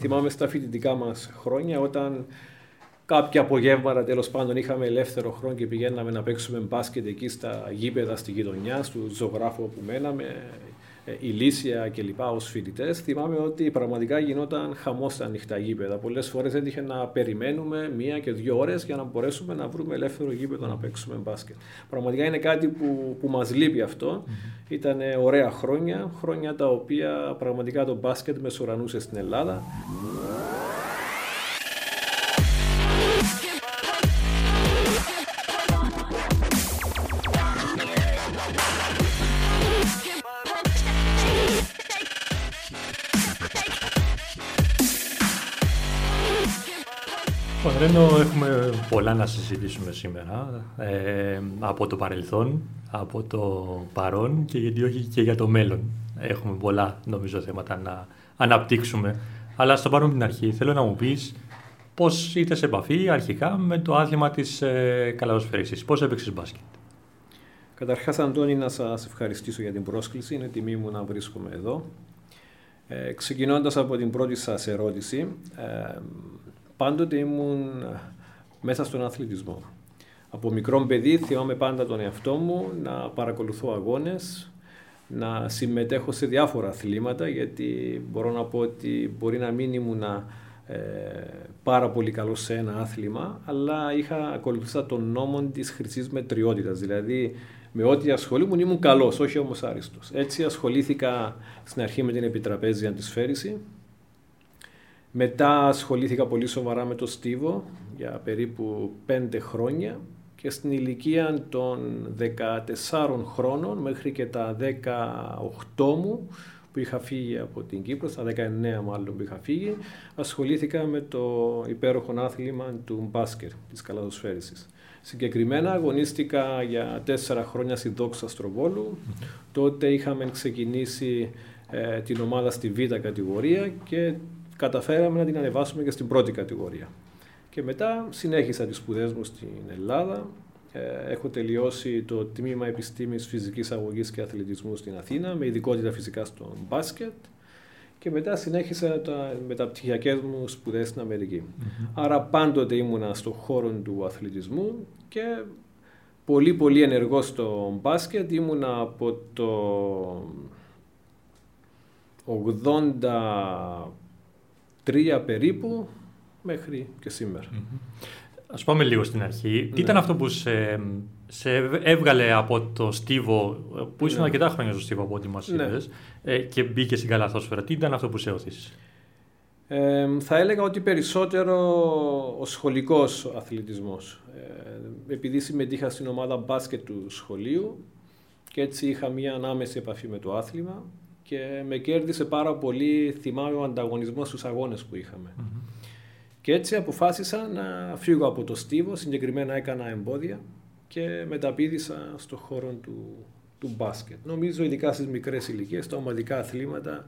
θυμάμαι στα φοιτητικά μας χρόνια όταν κάποια απογεύματα τέλος πάντων είχαμε ελεύθερο χρόνο και πηγαίναμε να παίξουμε μπάσκετ εκεί στα γήπεδα στη γειτονιά, στους ζωγράφου που μέναμε, ε, ηλίσια κλπ. ως φοιτητές. Θυμάμαι ότι πραγματικά γινόταν χαμός στα ανοιχτά γήπεδα. Πολλές φορές έτυχε να περιμένουμε μία και δύο ώρες για να μπορέσουμε να βρούμε ελεύθερο γήπεδο να παίξουμε μπάσκετ. Πραγματικά είναι κάτι που, που μας λείπει αυτό. Mm-hmm. Ήταν ωραία χρόνια, χρόνια τα οποία πραγματικά το μπάσκετ μεσουρανούσε στην Ελλάδα. Ρένο, έχουμε πολλά να συζητήσουμε σήμερα ε, από το παρελθόν, από το παρόν και γιατί όχι και για το μέλλον. Έχουμε πολλά νομίζω θέματα να αναπτύξουμε. Αλλά στο παρόν την αρχή θέλω να μου πεις πώς ήρθες σε επαφή αρχικά με το άθλημα της ε, καλαδοσφαίρησης. Πώς έπαιξες μπάσκετ; Καταρχάς Αντώνη να σας ευχαριστήσω για την πρόσκληση. Είναι τιμή μου να βρίσκομαι εδώ. Ε, ξεκινώντας από την πρώτη σας ερώτηση, ε, πάντοτε ήμουν μέσα στον αθλητισμό. Από μικρό παιδί θυμάμαι πάντα τον εαυτό μου να παρακολουθώ αγώνες, να συμμετέχω σε διάφορα αθλήματα γιατί μπορώ να πω ότι μπορεί να μην ήμουν ε, πάρα πολύ καλός σε ένα άθλημα αλλά είχα ακολουθήσει τον νόμο της χρυσής μετριότητας δηλαδή με ό,τι ασχολούμουν ήμουν καλός, όχι όμως άριστος. Έτσι ασχολήθηκα στην αρχή με την επιτραπέζια της σφαίριση μετά ασχολήθηκα πολύ σοβαρά με το στίβο για περίπου πέντε χρόνια και στην ηλικία των 14 χρόνων μέχρι και τα 18 μου που είχα φύγει από την Κύπρο, στα 19 μάλλον που είχα φύγει, ασχολήθηκα με το υπέροχο άθλημα του μπάσκετ, της καλαδοσφαίρησης. Συγκεκριμένα αγωνίστηκα για τέσσερα χρόνια στη Δόξα Στροβόλου. Τότε είχαμε ξεκινήσει ε, την ομάδα στη Β' κατηγορία και καταφέραμε να την ανεβάσουμε και στην πρώτη κατηγορία. Και μετά συνέχισα τις σπουδές μου στην Ελλάδα. Ε, έχω τελειώσει το τμήμα επιστήμης φυσικής αγωγής και αθλητισμού στην Αθήνα, με ειδικότητα φυσικά στο μπάσκετ. Και μετά συνέχισα τα μεταπτυχιακές μου σπουδές στην αμερικη Άρα πάντοτε ήμουνα στον χώρο του αθλητισμού και πολύ πολύ ενεργός στο μπάσκετ. Ήμουνα από το 80 τρία περίπου μέχρι και σήμερα. Mm-hmm. Ας πάμε λίγο στην αρχή. Τι ναι. ήταν αυτό που σε, σε έβγαλε από το Στίβο, που ήσουν ναι. αρκετά χρόνια στο Στίβο από ό,τι μας ναι. είπες, ε, και μπήκε στην καλαθόσφαιρα. Τι ήταν αυτό που σε όθησε; Ε, θα έλεγα ότι περισσότερο ο σχολικός αθλητισμός. Ε, επειδή συμμετείχα στην ομάδα μπάσκετ του σχολείου και έτσι είχα μία ανάμεση επαφή με το άθλημα και με κέρδισε πάρα πολύ, θυμάμαι, ο ανταγωνισμός στους αγώνες που είχαμε. Και έτσι αποφάσισα να φύγω από το στίβο, συγκεκριμένα έκανα εμπόδια και μεταπίδησα στο χώρο του, του μπάσκετ. Νομίζω ειδικά στις μικρές ηλικίες, τα ομαδικά αθλήματα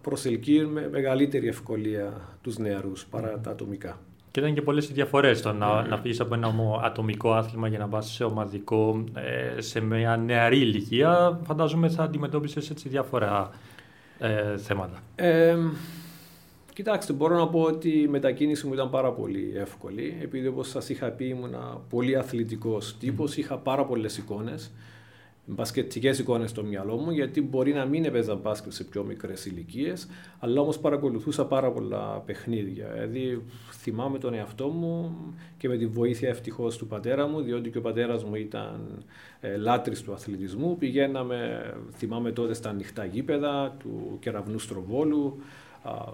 προσελκύουν με μεγαλύτερη ευκολία τους νεαρούς παρά τα ατομικά. Και ήταν και πολλές διαφορές το να, mm. να φύγεις από ένα ατομικό άθλημα για να πας σε ομαδικό ε, σε μια νεαρή ηλικία. Φαντάζομαι θα αντιμετώπισες έτσι διάφορα ε, θέματα. Ε, κοιτάξτε, μπορώ να πω ότι η μετακίνηση μου ήταν πάρα πολύ εύκολη. Επειδή όπως σας είχα πει, ήμουν πολύ αθλητικός τύπος, είχα πάρα πολλές εικόνες μπασκετικέ εικόνες στο μυαλό μου, γιατί μπορεί να μην έπαιζα μπάσκετ σε πιο μικρές ηλικίες, αλλά όμως παρακολουθούσα πάρα πολλά παιχνίδια. Δηλαδή, θυμάμαι τον εαυτό μου και με τη βοήθεια ευτυχώς του πατέρα μου, διότι και ο πατέρας μου ήταν ε, λάτρης του αθλητισμού. Πηγαίναμε, θυμάμαι τότε, στα ανοιχτά γήπεδα του κεραυνού Στροβόλου,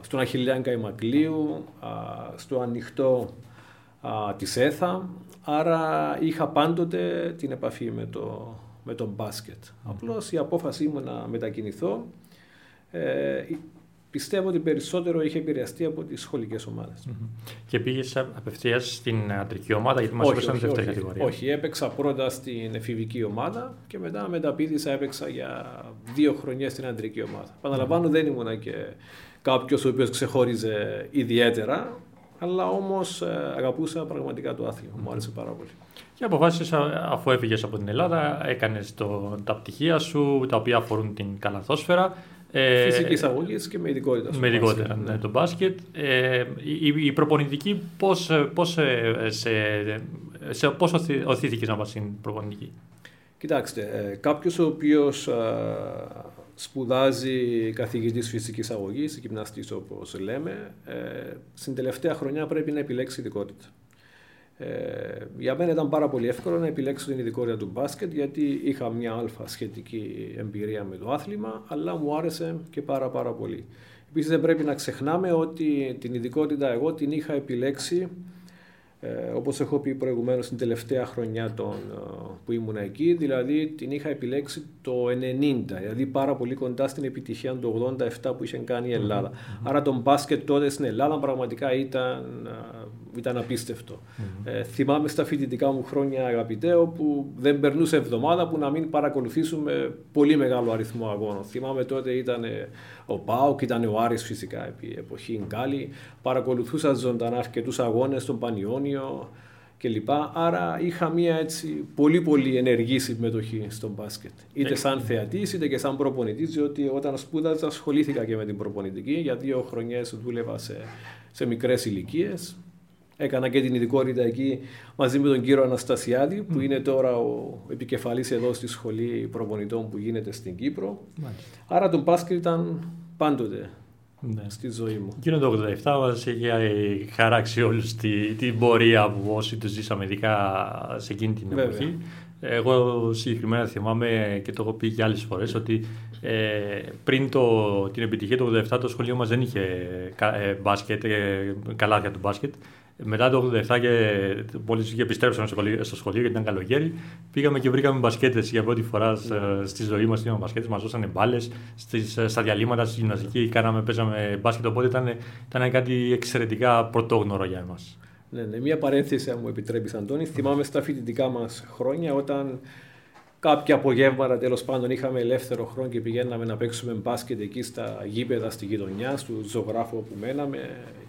στον Αχιλιάν Καϊμακλείου, στο ανοιχτό της ΕΘΑ. Άρα είχα πάντοτε την επαφή με το με τον μπάσκετ. Mm. Απλώς η απόφασή μου να μετακινηθώ ε, πιστεύω ότι περισσότερο είχε επηρεαστεί από τις σχολικές ομάδες. Mm-hmm. Και πήγες απευθείας στην αντρική ομάδα, γιατί μας έπαιξαν δεύτερη κατηγορία. Όχι, έπαιξα πρώτα στην εφηβική ομάδα και μετά μεταπίδησα, έπαιξα για δύο χρονιά στην αντρική ομάδα. Παναλαμβάνω, mm-hmm. δεν ήμουν και κάποιος ο οποίος ξεχώριζε ιδιαίτερα, αλλά όμως ε, αγαπούσα πραγματικά το άθλημα. Μου άρεσε πάρα πολύ. Και αποφάσισε, αφού έφυγες από την Ελλάδα, έκανες τα πτυχία σου, τα οποία αφορούν την καλαθόσφαιρα, Ε, Φυσική αγωγή και με ειδικότητα. Με ειδικότητα, ναι, το μπάσκετ. Ε, η, η προπονητική, πώς πώς, ε, σε, σε, πώς οθήθηκες να πας στην προπονητική; Κοιτάξτε, ε, κάποιος ο οποίος σπουδάζει καθηγητής φυσικής αγωγής, γυμναστής όπως λέμε, ε, στην τελευταία χρονιά πρέπει να επιλέξει ειδικότητα. Ε, για μένα ήταν πάρα πολύ εύκολο να επιλέξω την ειδικότητα του μπάσκετ γιατί είχα μια αλφα σχετική εμπειρία με το άθλημα αλλά μου άρεσε και πάρα πάρα πολύ. Επίσης δεν πρέπει να ξεχνάμε ότι την ειδικότητα εγώ την είχα επιλέξει ε, όπως έχω πει προηγουμένως την τελευταία χρονιά των, ε, που ήμουν εκεί, δηλαδή την είχα επιλέξει το 90, δηλαδή πάρα πολύ κοντά στην επιτυχία του 87 που είχε κάνει η ελλαδα Άρα το μπάσκετ τότε στην Ελλάδα πραγματικά ήταν, ε, ήταν απίστευτο. Ε, θυμάμαι στα φοιτητικά μου χρόνια αγαπητέ, όπου δεν περνούσε εβδομάδα που να μην παρακολουθήσουμε πολύ μεγάλο αριθμό αγώνων. Θυμάμαι τότε ήταν ο Πάοκ, ήταν ο Άρης φυσικά επί εποχή Γκάλη. Παρακολουθούσα ζωντανά αρκετούς αγώνες στον Πανιόνιο κλπ. Άρα είχα μια έτσι πολύ πολύ ενεργή συμμετοχή στο μπάσκετ. Είτε σαν θεατής είτε και σαν προπονητής, διότι όταν σπούδαζα ασχολήθηκα και με την προπονητική. Για δύο χρονιές δούλευα σε, σε μικρές ηλικίες. Έκανα και την ειδικότητα εκεί μαζί με τον κύριο Αναστασιάδη, που είναι τώρα ο επικεφαλής εδώ στη σχολή προπονητών που γίνεται στην Κύπρο. Άρα το μπάσκετ ήταν πάντοτε ναι. στη ζωή μου. Εκείνο το 87 μας έχει χαράξει όλους την, την πορεία που όσοι το ζήσαμε, ειδικά σε εκείνη την Βέβαια. εποχή. Εγώ συγκεκριμένα θυμάμαι και το έχω πει και άλλες φορές ότι ε, πριν το, την επιτυχία του 87 το σχολείο μας δεν είχε ε, μπάσκετ, ε, καλάθια του μπάσκετ. Μετά το 87 και μόλις επιστρέψαμε στο σχολείο γιατί ήταν καλοκαίρι, πήγαμε και βρήκαμε μπασκέτες για πρώτη φορά στη ζωή μας. Είχαμε μπασκέτες, μας δώσανε μπάλες. Στα διαλύματα στη γυμναστική κάναμε, παίζαμε μπάσκετ. Οπότε ήταν, ήταν κάτι εξαιρετικά πρωτόγνωρο για εμάς. Ναι, ναι, μια παρένθεση, αν μου επιτρέπεις, Αντώνη. Θυμάμαι στα φοιτητικά μας χρόνια όταν κάποια απογεύματα τέλος πάντων είχαμε ελεύθερο χρόνο και πηγαίναμε να παίξουμε μπάσκετ εκεί στα γήπεδα στη γειτονιά, στου ζωγράφου όπου μέναμε ε,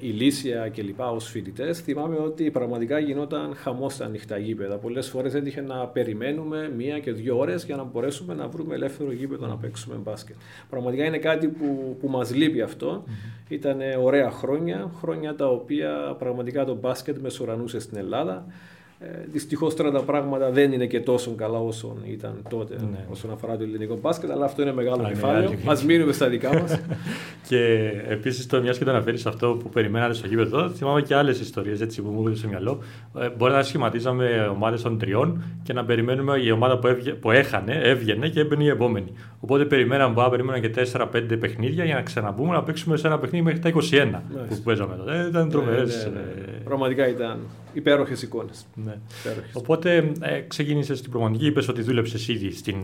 ηλίσια κλπ. ως φοιτητές, θυμάμαι ότι πραγματικά γινόταν χαμός στα ανοιχτά γήπεδα. Πολλές φορές έτυχε να περιμένουμε μία και δύο ώρες για να μπορέσουμε να βρούμε ελεύθερο γήπεδο να παίξουμε μπάσκετ. Πραγματικά είναι κάτι που, που μας λείπει αυτό. Mm-hmm. Ήταν ωραία χρόνια, χρόνια τα οποία πραγματικά το μπάσκετ μεσουρανούσε στην Ελλάδα. Ε, Δυστυχώς τώρα τα πράγματα δεν είναι και τόσο καλά όσο ήταν τότε ναι. όσον αφορά το ελληνικό μπάσκετ, αλλά αυτό είναι μεγάλο Α, κεφάλαιο. Α μείνουμε στα δικά μας. και επίσης, το μιας και το αναφέρει αυτό που περιμένατε στο γήπεδο, θυμάμαι και άλλες ιστορίες που μου έρχονται στο μυαλό. Ε, μπορεί να σχηματίζαμε ομάδες των τριών και να περιμένουμε η ομάδα που, έβγε, που έχανε, έβγαινε και έμπαινε η επόμενη. Οπότε περιμέναμε, μπορεί να περιμένουμε και 4-5 παιχνίδια για να ξαναμπούμε να παίξουμε σε ένα παιχνίδι μέχρι τα 21 που παίζαμε τότε. Ε, ήταν τρομερές. Ναι, ναι, ναι. Ε, Πραγματικά ήταν υπέροχες εικόνες. Ναι. Οπότε ε, ξεκίνησες στην προγραμματική, είπες ότι δούλεψες ήδη στην,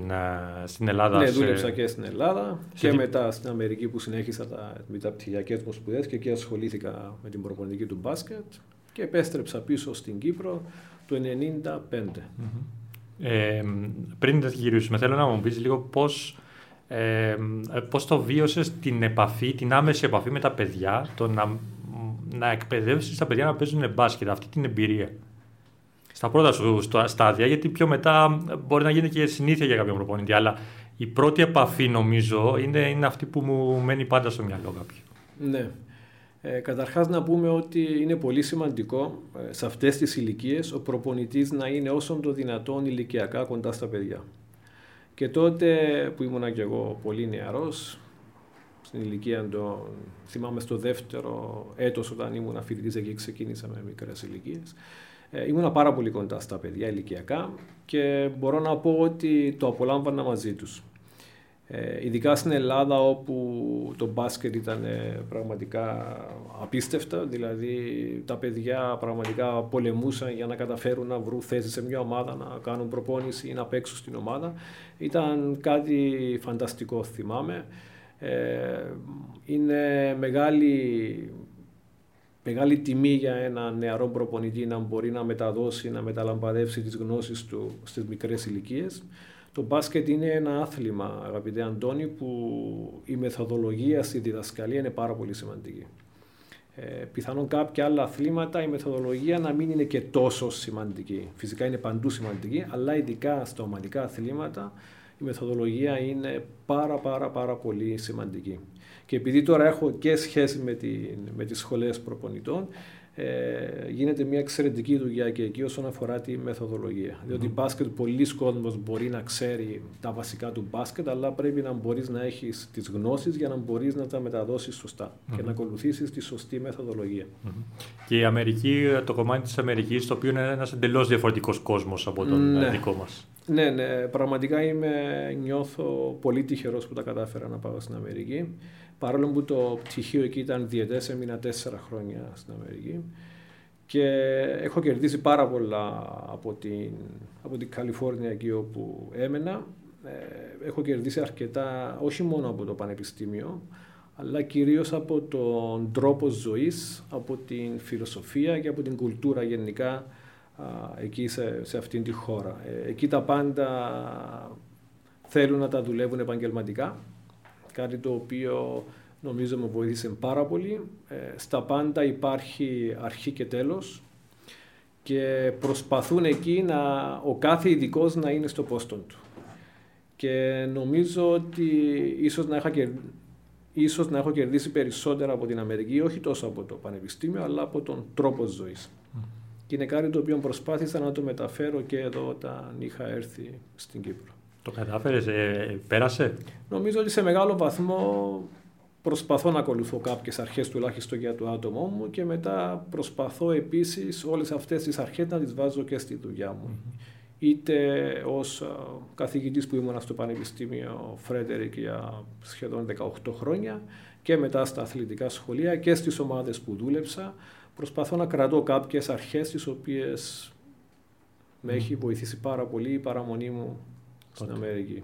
στην Ελλάδα. Ναι, δούλεψα και στην Ελλάδα και μετά στην Αμερική που συνέχισα τα μεταπτυχιακέ μου σπουδέ και εκεί ασχολήθηκα με την προπονητική του μπάσκετ και επέστρεψα πίσω στην Κύπρο το 1995. Ε, πριν γυρίσουμε, θέλω να μου πεις λίγο πώς ε, πώς το βίωσες την επαφή, την άμεση επαφή με τα παιδιά, το να να εκπαιδεύσεις τα παιδιά να παίζουν μπάσκετ, αυτή την εμπειρία. Στα πρώτα σου στάδια, γιατί πιο μετά μπορεί να γίνει και συνήθεια για κάποιον προπονητή. Αλλά η πρώτη επαφή, νομίζω, είναι, είναι αυτή που μου μένει πάντα στο μυαλό κάποιου. Ναι. Ε, καταρχάς να πούμε ότι είναι πολύ σημαντικό ε, σε αυτές τις ηλικίες ο προπονητής να είναι όσο το δυνατόν ηλικιακά κοντά στα παιδιά. Και τότε που ήμουνα και εγώ πολύ νεαρός, στην ηλικία των, θυμάμαι στο δεύτερο έτος όταν ήμουν φοιτητής εκεί ξεκίνησα με μικρές ηλικίες. Ε, ήμουνα πάρα πολύ κοντά στα παιδιά ηλικιακά και μπορώ να πω ότι το απολάμβανα μαζί τους. Ε, ειδικά στην Ελλάδα όπου το μπάσκετ ήταν ε, πραγματικά απίστευτα, δηλαδή τα παιδιά πραγματικά πολεμούσαν για να καταφέρουν να βρουν θέση σε μια ομάδα, να κάνουν προπόνηση ή να παίξουν στην ομάδα. Ήταν κάτι φανταστικό θυμάμαι. Ε, είναι μεγάλη, μεγάλη τιμή για ένα νεαρό προπονητή να μπορεί να μεταδώσει, να μεταλαμπαδεύσει τις γνώσεις του στις μικρές ηλικίες. Το μπάσκετ είναι ένα άθλημα, αγαπητέ Αντώνη, που η μεθοδολογία στη διδασκαλία είναι πάρα πολύ σημαντική. Ε, πιθανόν κάποια άλλα αθλήματα η μεθοδολογία να μην είναι και τόσο σημαντική. Φυσικά είναι παντού σημαντική, αλλά ειδικά στα ομαδικά αθλήματα η μεθοδολογία είναι πάρα πάρα πάρα πολύ σημαντική. Και επειδή τώρα έχω και σχέση με, την, με τις σχολές προπονητών, ε, γίνεται μια εξαιρετική δουλειά και εκεί όσον αφορά τη μεθοδολογία. Mm. Διότι μπάσκετ, πολλοί κόσμος μπορεί να ξέρει τα βασικά του μπάσκετ, αλλά πρέπει να μπορείς να έχεις τις γνώσεις για να μπορείς να τα μεταδώσεις σωστά και να ακολουθήσεις τη σωστή μεθοδολογία. Και η Αμερική, το κομμάτι της Αμερικής, το οποίο είναι ένας εντελώς διαφορετικός κόσμος από τον ναι. δικό μας. Ναι, ναι, πραγματικά είμαι, νιώθω πολύ τυχερός που τα κατάφερα να πάω στην Αμερική. Παρόλο που το πτυχίο εκεί ήταν διαιτές, έμεινα τέσσερα χρόνια στην Αμερική και έχω κερδίσει πάρα πολλά από την, από την Καλιφόρνια εκεί όπου έμενα. Ε, έχω κερδίσει αρκετά, όχι μόνο από το πανεπιστήμιο, αλλά κυρίως από τον τρόπο ζωής, από την φιλοσοφία και από την κουλτούρα γενικά εκεί σε, σε αυτήν τη χώρα. Ε, εκεί τα πάντα θέλουν να τα δουλεύουν επαγγελματικά κάτι το οποίο νομίζω με βοήθησε πάρα πολύ. Ε, στα πάντα υπάρχει αρχή και τέλος και προσπαθούν εκεί να, ο κάθε ειδικός να είναι στο πόστον του. Και νομίζω ότι ίσως να, ίσως να έχω κερδίσει περισσότερα από την Αμερική, όχι τόσο από το πανεπιστήμιο, αλλά από τον τρόπο ζωής. Και είναι κάτι το οποίο προσπάθησα να το μεταφέρω και εδώ όταν είχα έρθει στην Κύπρο. Το κατάφερες, ε, πέρασε; Νομίζω ότι σε μεγάλο βαθμό προσπαθώ να ακολουθώ κάποιες αρχές τουλάχιστον για το άτομό μου και μετά προσπαθώ επίσης όλες αυτές τις αρχές να τις βάζω και στη δουλειά μου. Mm-hmm. Είτε ως καθηγητής που ήμουν στο Πανεπιστήμιο Φρέντερικ για σχεδόν 18 χρόνια και μετά στα αθλητικά σχολεία και στις ομάδες που δούλεψα. Προσπαθώ να κρατώ κάποιες αρχές τις οποίες με έχει βοηθήσει πάρα πολύ η παραμονή μου στην Αμερική.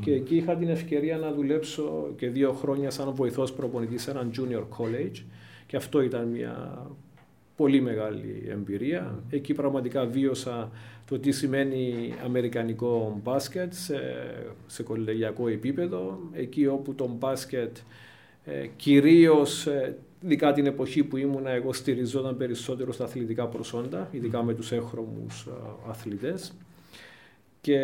και εκεί είχα την ευκαιρία να δουλέψω και δύο χρόνια σαν βοηθός προπονητής σε ένα junior college και αυτό ήταν μια πολύ μεγάλη εμπειρία. Εκεί πραγματικά βίωσα το τι σημαίνει αμερικανικό μπάσκετ σε, σε κολεγιακό επίπεδο. Εκεί όπου το μπάσκετ ε, κυρίως ε, ειδικά την εποχή που ήμουνα εγώ στηριζόταν περισσότερο στα αθλητικά προσόντα, ειδικά με τους έχρωμους ε, αθλητές. Και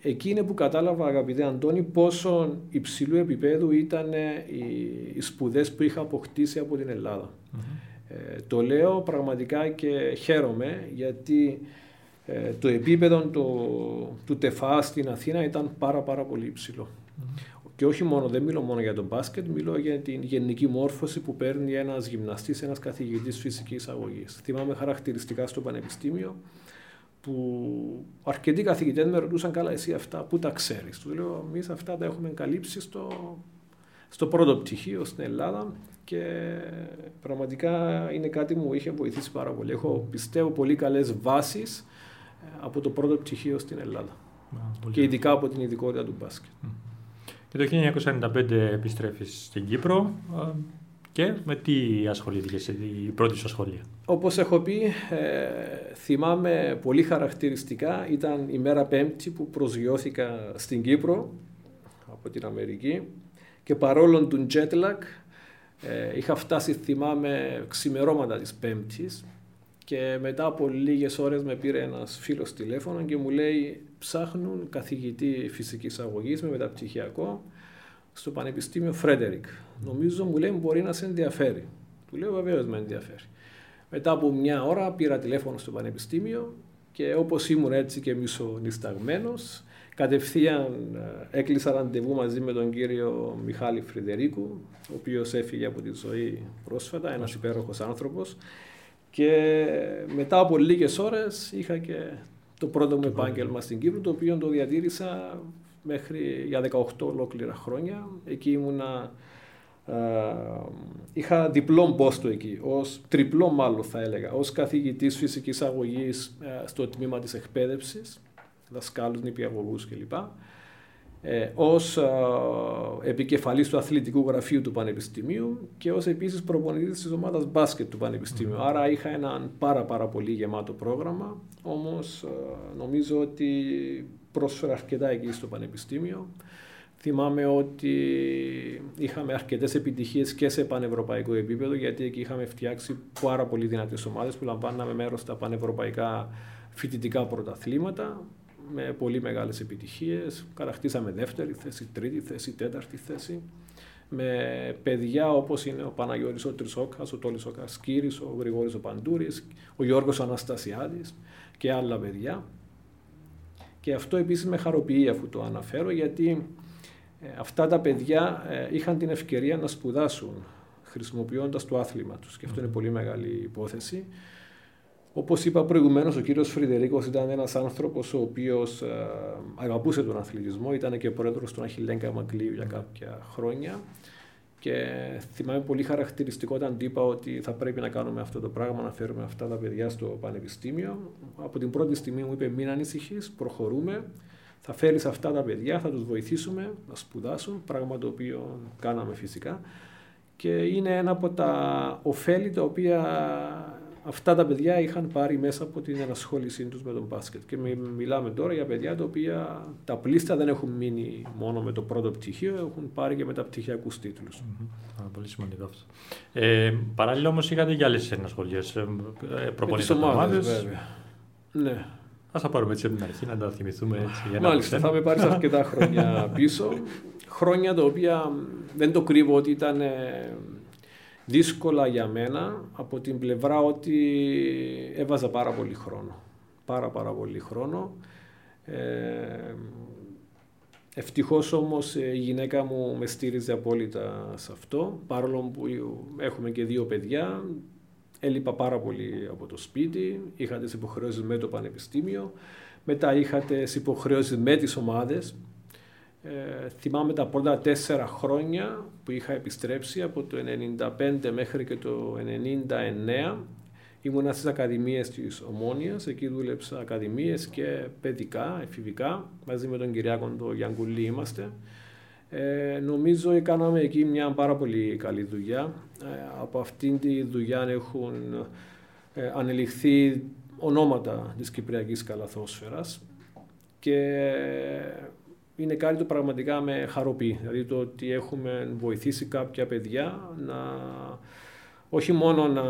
εκεί είναι που κατάλαβα, αγαπητέ Αντώνη, πόσο υψηλού επίπεδου ήταν οι σπουδές που είχα αποκτήσει από την ελλαδα Ε, το λέω πραγματικά και χαίρομαι γιατί ε, το επίπεδο του, του ΤΕΦΑ στην Αθήνα ήταν πάρα πάρα πολύ Και όχι μόνο, δεν μιλώ μόνο για το μπάσκετ, μιλώ για την γενική μόρφωση που παίρνει ένας γυμναστής, ένας καθηγητής φυσικής αγωγής. Θυμάμαι χαρακτηριστικά στο πανεπιστήμιο που αρκετοί καθηγητές με ρωτούσαν καλά εσύ αυτά που τα ξέρεις; Του λέω εμείς αυτά τα έχουμε καλύψει στο, στο πρώτο πτυχίο στην Ελλάδα και πραγματικά είναι κάτι που μου είχε βοηθήσει πάρα πολύ. Έχω πιστεύω πολύ καλές βάσεις ε, από το πρώτο πτυχίο στην Ελλάδα. και ειδικά από την ειδικότητα του μπάσκετ. Και το 1995 επιστρέφεις στην Κύπρο. Και με τι ασχολήθηκε η πρώτη σου ασχολία; Όπως έχω πει, ε, θυμάμαι πολύ χαρακτηριστικά, ήταν η μέρα πέμπτη που προσγειώθηκα στην Κύπρο από την Αμερική και παρόλο του jet lag ε, είχα φτάσει, θυμάμαι, ξημερώματα της πέμπτης και μετά από λίγες ώρες με πήρε ένας φίλος τηλέφωνο και μου λέει ψάχνουν καθηγητή φυσικής αγωγής με μεταπτυχιακό στο Πανεπιστήμιο Φρέντερικ. Νομίζω μου λέει μπορεί να σε ενδιαφέρει. Του λέω βεβαίως με ενδιαφέρει. Μετά από μια ώρα πήρα τηλέφωνο στο Πανεπιστήμιο και όπως ήμουν έτσι και μισονισταγμένος, κατευθείαν ε, έκλεισα ραντεβού μαζί με τον κύριο Μιχάλη Φρυδερίκου, ο οποίος έφυγε από τη ζωή πρόσφατα, ένας υπέροχος άνθρωπος. Και μετά από λίγες ώρες είχα και το πρώτο μου επάγγελμα στην Κύπρο, το οποίο το διατήρησα μέχρι για 18 ολόκληρα χρόνια. Εκεί ήμουνα, ε, είχα διπλό πόστο εκεί, ως τριπλό μάλλον θα έλεγα, ως καθηγητής φυσικής αγωγής ε, στο τμήμα της εκπαίδευσης, δασκάλους, νηπιαγωγούς κλπ. Ε, ως ε, επικεφαλής του αθλητικού γραφείου του Πανεπιστημίου και ως επίσης προπονητής της ομάδας μπάσκετ του Πανεπιστημίου. Άρα είχα ένα πάρα πάρα πολύ γεμάτο πρόγραμμα, όμως ε, νομίζω ότι πρόσφερα αρκετά εκεί στο Πανεπιστήμιο. Θυμάμαι ότι είχαμε αρκετές επιτυχίες και σε πανευρωπαϊκό επίπεδο γιατί εκεί είχαμε φτιάξει πάρα πολύ δυνατές ομάδες που λαμβάναμε μέρος στα πανευρωπαϊκά φοιτητικά πρωταθλήματα με πολύ μεγάλες επιτυχίες. Κατακτήσαμε δεύτερη θέση, τρίτη θέση, τέταρτη θέση. Με παιδιά όπως είναι ο Παναγιώτης ο Τρισόκας, ο Τόλης ο Κασκύρης, ο Γρηγόρης ο Παντούρης, ο Γιώργος Αναστασιάδης και άλλα παιδιά. Και αυτό επίσης με χαροποιεί αφού το αναφέρω γιατί ε, αυτά τα παιδιά ε, είχαν την ευκαιρία να σπουδάσουν χρησιμοποιώντας το άθλημα τους και αυτό είναι πολύ μεγάλη υπόθεση. Όπως είπα προηγουμένως, ο κύριος Φρυδερίκος ήταν ένας άνθρωπος ο οποίος ε, αγαπούσε τον αθλητισμό, ήταν και πρόεδρος του Αχιλέγκα Μακλίου για κάποια χρόνια και θυμάμαι πολύ χαρακτηριστικό όταν είπα ότι θα πρέπει να κάνουμε αυτό το πράγμα, να φέρουμε αυτά τα παιδιά στο πανεπιστήμιο. Από την πρώτη στιγμή μου είπε μην ανησυχείς, προχωρούμε, θα φέρεις αυτά τα παιδιά, θα τους βοηθήσουμε να σπουδάσουν, πράγμα το οποίο κάναμε φυσικά. Και είναι ένα από τα ωφέλη τα οποία αυτά τα παιδιά είχαν πάρει μέσα από την ενασχόλησή τους με τον μπάσκετ. Και μιλάμε τώρα για παιδιά τα οποία τα πλήστα δεν έχουν μείνει μόνο με το πρώτο πτυχίο, έχουν πάρει και μεταπτυχιακούς τίτλους. Mm-hmm. Πολύ σημαντικό αυτό. Ε, παράλληλα όμως είχατε και άλλες ενασχολίες. Ε, Προπονητικέ ομάδες. Ναι. Α τα πάρουμε έτσι από την αρχή να τα θυμηθούμε έτσι. Για να Μάλιστα, θα με πάρεις αρκετά χρόνια πίσω. χρόνια τα οποία δεν το κρύβω ότι ήταν δύσκολα για μένα από την πλευρά ότι έβαζα πάρα πολύ χρόνο. Πάρα πάρα πολύ χρόνο. Ε, ευτυχώς όμως η γυναίκα μου με στήριζε απόλυτα σε αυτό. Παρόλο που έχουμε και δύο παιδιά, έλειπα πάρα πολύ από το σπίτι, είχα τις υποχρεώσεις με το πανεπιστήμιο, μετά είχα τις υποχρεώσεις με τις ομάδες, ε, θυμάμαι τα πρώτα τέσσερα χρόνια που είχα επιστρέψει από το 1995 μέχρι και το 1999 ήμουνα στις ακαδημίες της Ομόνιας, εκεί δούλεψα ακαδημίες και παιδικά, εφηβικά, μαζί με τον Κυριάκο τον Γιάνγκουλή είμαστε. Ε, νομίζω έκαναμε εκεί μια πάρα πολύ καλή δουλειά. Ε, από αυτήν τη δουλειά έχουν ε, ανελιχθεί ονόματα της Κυπριακής Καλαθόσφαιρας και είναι κάτι το πραγματικά με χαροποιεί. Δηλαδή το ότι έχουμε βοηθήσει κάποια παιδιά να όχι μόνο να,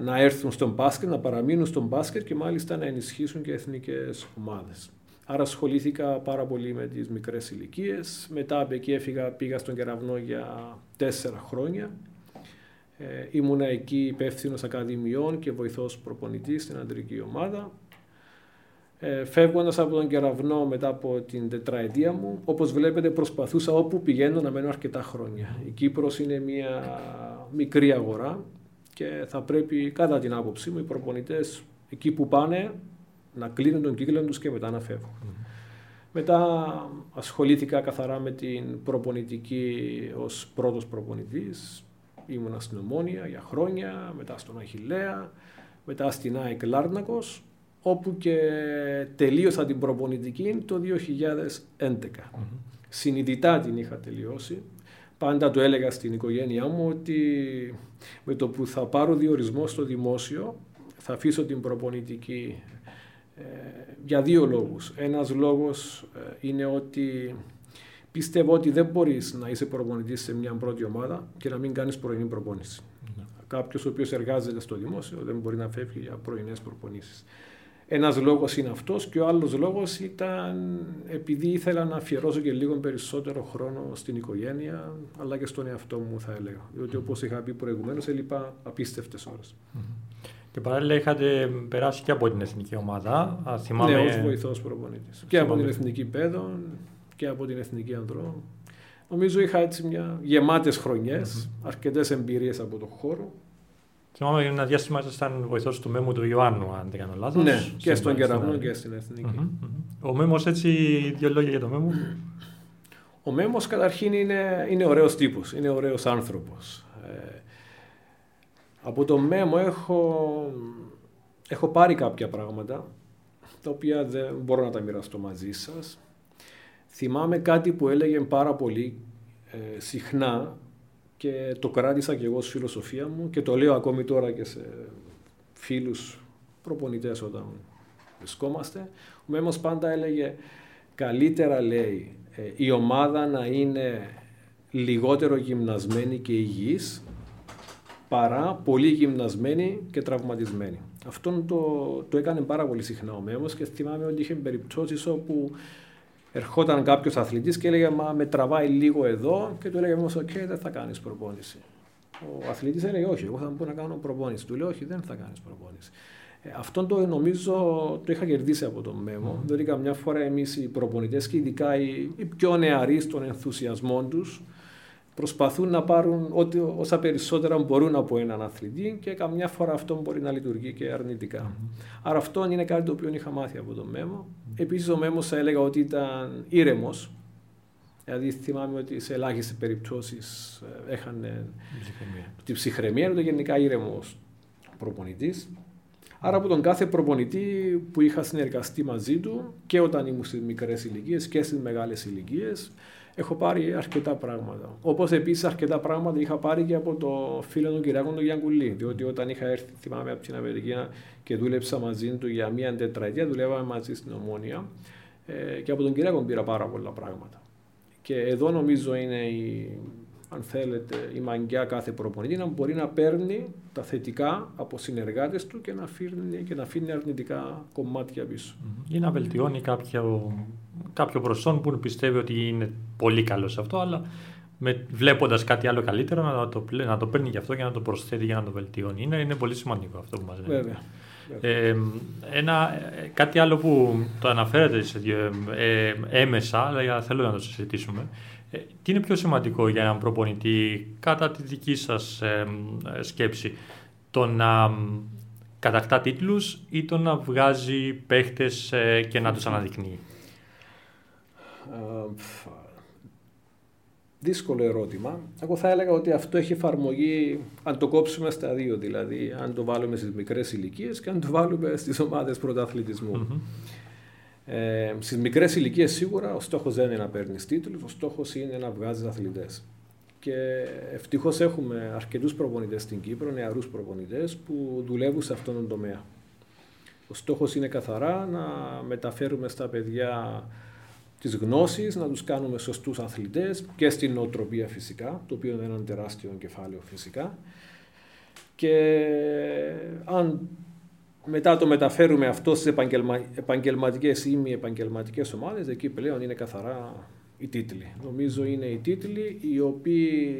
να έρθουν στον μπάσκετ, να παραμείνουν στον μπάσκετ και μάλιστα να ενισχύσουν και εθνικές ομάδες. Άρα ασχολήθηκα πάρα πολύ με τις μικρές ηλικίες. Μετά από εκεί έφυγα, πήγα στον Κεραυνό για τέσσερα χρόνια. Ε, ήμουνα εκεί υπεύθυνος ακαδημιών και βοηθός προπονητής στην αντρική ομάδα. Ε, φεύγοντας από τον κεραυνό μετά από την τετραετία μου, όπως βλέπετε προσπαθούσα όπου πηγαίνω να μένω αρκετά χρόνια. Η Κύπρος είναι μια μικρή αγορά και θα πρέπει κατά την άποψή μου οι προπονητές εκεί που πάνε να κλείνουν τον κύκλο τους και μετά να φεύγουν. Μετά ασχολήθηκα καθαρά με την προπονητική ως πρώτος προπονητής. Ήμουνα στην Ομόνια για χρόνια, μετά στον Αχιλέα, μετά στην ΑΕΚ Λάρνακος όπου και τελείωσα την προπονητική το 2011. Mm-hmm. Συνειδητά την είχα τελειώσει. Πάντα το έλεγα στην οικογένειά μου ότι με το που θα πάρω διορισμό στο δημόσιο θα αφήσω την προπονητική ε, για δύο λόγους. Ένας λόγος ε, είναι ότι πιστεύω ότι δεν μπορείς να είσαι προπονητής σε μια πρώτη ομάδα και να μην κάνεις πρωινή προπόνηση. Mm-hmm. Κάποιος ο οποίος εργάζεται στο δημόσιο δεν μπορεί να φεύγει για πρωινές προπονήσεις. Ένας λόγος είναι αυτός και ο άλλος λόγος ήταν επειδή ήθελα να αφιερώσω και λίγο περισσότερο χρόνο στην οικογένεια αλλά και στον εαυτό μου θα έλεγα. Διότι όπως είχα πει προηγουμένως έλειπα απίστευτες ώρες. Και παράλληλα είχατε περάσει και από την εθνική ομάδα. Θυμάμαι... Ναι, ως βοηθός προπονήτη. Και από την εθνική παιδών και από την εθνική ανδρών. Νομίζω είχα έτσι μια γεμάτες χρονιές, mm-hmm. αρκετές εμπειρίες από τον χώρο. Θυμάμαι ένα διάστημα ήσασταν βοηθός του Μέμου του Ιωάννου, αν δεν κάνω λάθος. Ναι, και στον Κεραυνό και στην Εθνική. Mm-hmm. Ο Μέμος, έτσι, δύο λόγια για τον Μέμο. Ο Μέμος καταρχήν είναι, είναι ωραίος τύπος, είναι ωραίος άνθρωπος. Ε, από τον Μέμο έχω, έχω πάρει κάποια πράγματα τα οποία δεν μπορώ να τα μοιραστώ μαζί σας. Θυμάμαι κάτι που έλεγε πάρα πολύ ε, συχνά και το κράτησα και εγώ στη φιλοσοφία μου και το λέω ακόμη τώρα και σε φίλους προπονητές όταν βρισκόμαστε. Ο Μέμος πάντα έλεγε καλύτερα λέει ε, η ομάδα να είναι λιγότερο γυμνασμένη και υγιής παρά πολύ γυμνασμένοι και τραυματισμένοι. Αυτό το, το έκανε πάρα πολύ συχνά ο Μέμος και θυμάμαι ότι είχε περιπτώσεις όπου ερχόταν κάποιος αθλητής και έλεγε Μα με τραβάει λίγο εδώ και του έλεγε Όμως, OK, δεν θα κάνεις προπόνηση. Ο αθλητής έλεγε Όχι, εγώ θα μπορώ να κάνω προπόνηση. Του λέει Όχι, δεν θα κάνεις προπόνηση. Ε, αυτό το νομίζω το είχα κερδίσει από τον Μέμο. Mm. Διότι καμιά φορά εμείς οι προπονητές και ειδικά οι, οι πιο νεαροί στον ενθουσιασμό τους προσπαθούν να πάρουν ό,τι, όσα περισσότερα μπορούν από έναν αθλητή και καμιά φορά αυτό μπορεί να λειτουργεί και αρνητικά. Mm-hmm. Άρα αυτό είναι κάτι το οποίο είχα μάθει από τον Μέμο. Mm-hmm. Επίσης ο Μέμος θα έλεγα ότι ήταν ήρεμος. Δηλαδή θυμάμαι ότι σε ελάχιστες περιπτώσεις ε, έχανε τη ψυχραιμία, ήταν γενικά ήρεμος προπονητής. Άρα από τον κάθε προπονητή που είχα συνεργαστεί μαζί του και όταν ήμουν στις μικρές ηλικίες και στις μεγάλες ηλικίες, έχω πάρει αρκετά πράγματα. Όπως επίσης αρκετά πράγματα είχα πάρει και από το φίλο του Κυριάκου τον Γιάνκουλή. Διότι όταν είχα έρθει, θυμάμαι από την Αμερική και δούλεψα μαζί του για μία τετραετία, δουλεύαμε μαζί στην Ομόνια. Ε, και από τον Κυριάκο πήρα πάρα πολλά πράγματα. Και εδώ νομίζω είναι η, αν θέλετε, η μαγκιά κάθε προπονητή να μπορεί να παίρνει τα θετικά από συνεργάτες του και να, αφήνει, και να αφήνει αρνητικά κομμάτια πίσω. Ή να βελτιώνει κάποιο, κάποιο προσόν που πιστεύει ότι είναι πολύ καλός σε αυτό, αλλά βλέποντας κάτι άλλο καλύτερο να το, να το παίρνει γι' αυτό και να το προσθέτει για να το βελτιώνει. Είναι, είναι πολύ σημαντικό αυτό που μας λέει. Βέβαια. Ε, ένα, κάτι άλλο που το αναφέρετε σε, ε, έμεσα, αλλά θέλω να το συζητήσουμε, ε, τι είναι πιο σημαντικό για έναν προπονητή κατά τη δική σας σκέψη, το να κατακτά τίτλους ή το να βγάζει παίχτες ε, και να τους αναδεικνύει; Δύσκολο ερώτημα. Εγώ θα έλεγα ότι αυτό έχει εφαρμογή αν το κόψουμε στα δύο, δηλαδή αν το βάλουμε στις μικρές ηλικίες και αν το βάλουμε στις ομάδες πρωταθλητισμού. Ε, Στις μικρές ηλικίες σίγουρα ο στόχος δεν είναι να παίρνεις τίτλους, ο στόχος είναι να βγάζεις αθλητές. Και ευτυχώς έχουμε αρκετούς προπονητές στην Κύπρο, νεαρούς προπονητές, που δουλεύουν σε αυτόν τον τομέα. Ο στόχος είναι καθαρά να μεταφέρουμε στα παιδιά τις γνώσεις, να τους κάνουμε σωστούς αθλητές και στην νοοτροπία φυσικά, το οποίο είναι ένα τεράστιο κεφάλαιο φυσικά. Και αν μετά το μεταφέρουμε αυτό στις επαγγελμα... επαγγελματικές ή μη επαγγελματικές ομάδες, εκεί πλέον είναι καθαρά οι τίτλοι. Νομίζω είναι οι τίτλοι οι οποίοι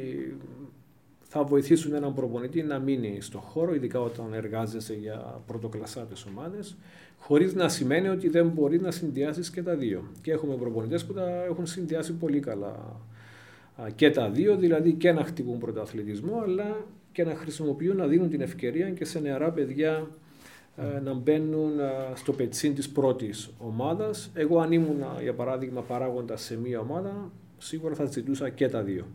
θα βοηθήσουν έναν προπονητή να μείνει στο χώρο, ειδικά όταν εργάζεσαι για πρωτοκλασσάτες ομάδες, χωρίς να σημαίνει ότι δεν μπορεί να συνδυάσεις και τα δύο. Και έχουμε προπονητές που τα έχουν συνδυάσει πολύ καλά και τα δύο, δηλαδή και να χτυπούν πρωταθλητισμό, αλλά και να χρησιμοποιούν, να δίνουν την ευκαιρία και σε νεαρά παιδιά ε, να μπαίνουν ε, στο πετσίν της πρώτης ομάδας. Εγώ αν ήμουν, για παράδειγμα, παράγοντας σε μία ομάδα, σίγουρα θα ζητούσα και τα δυο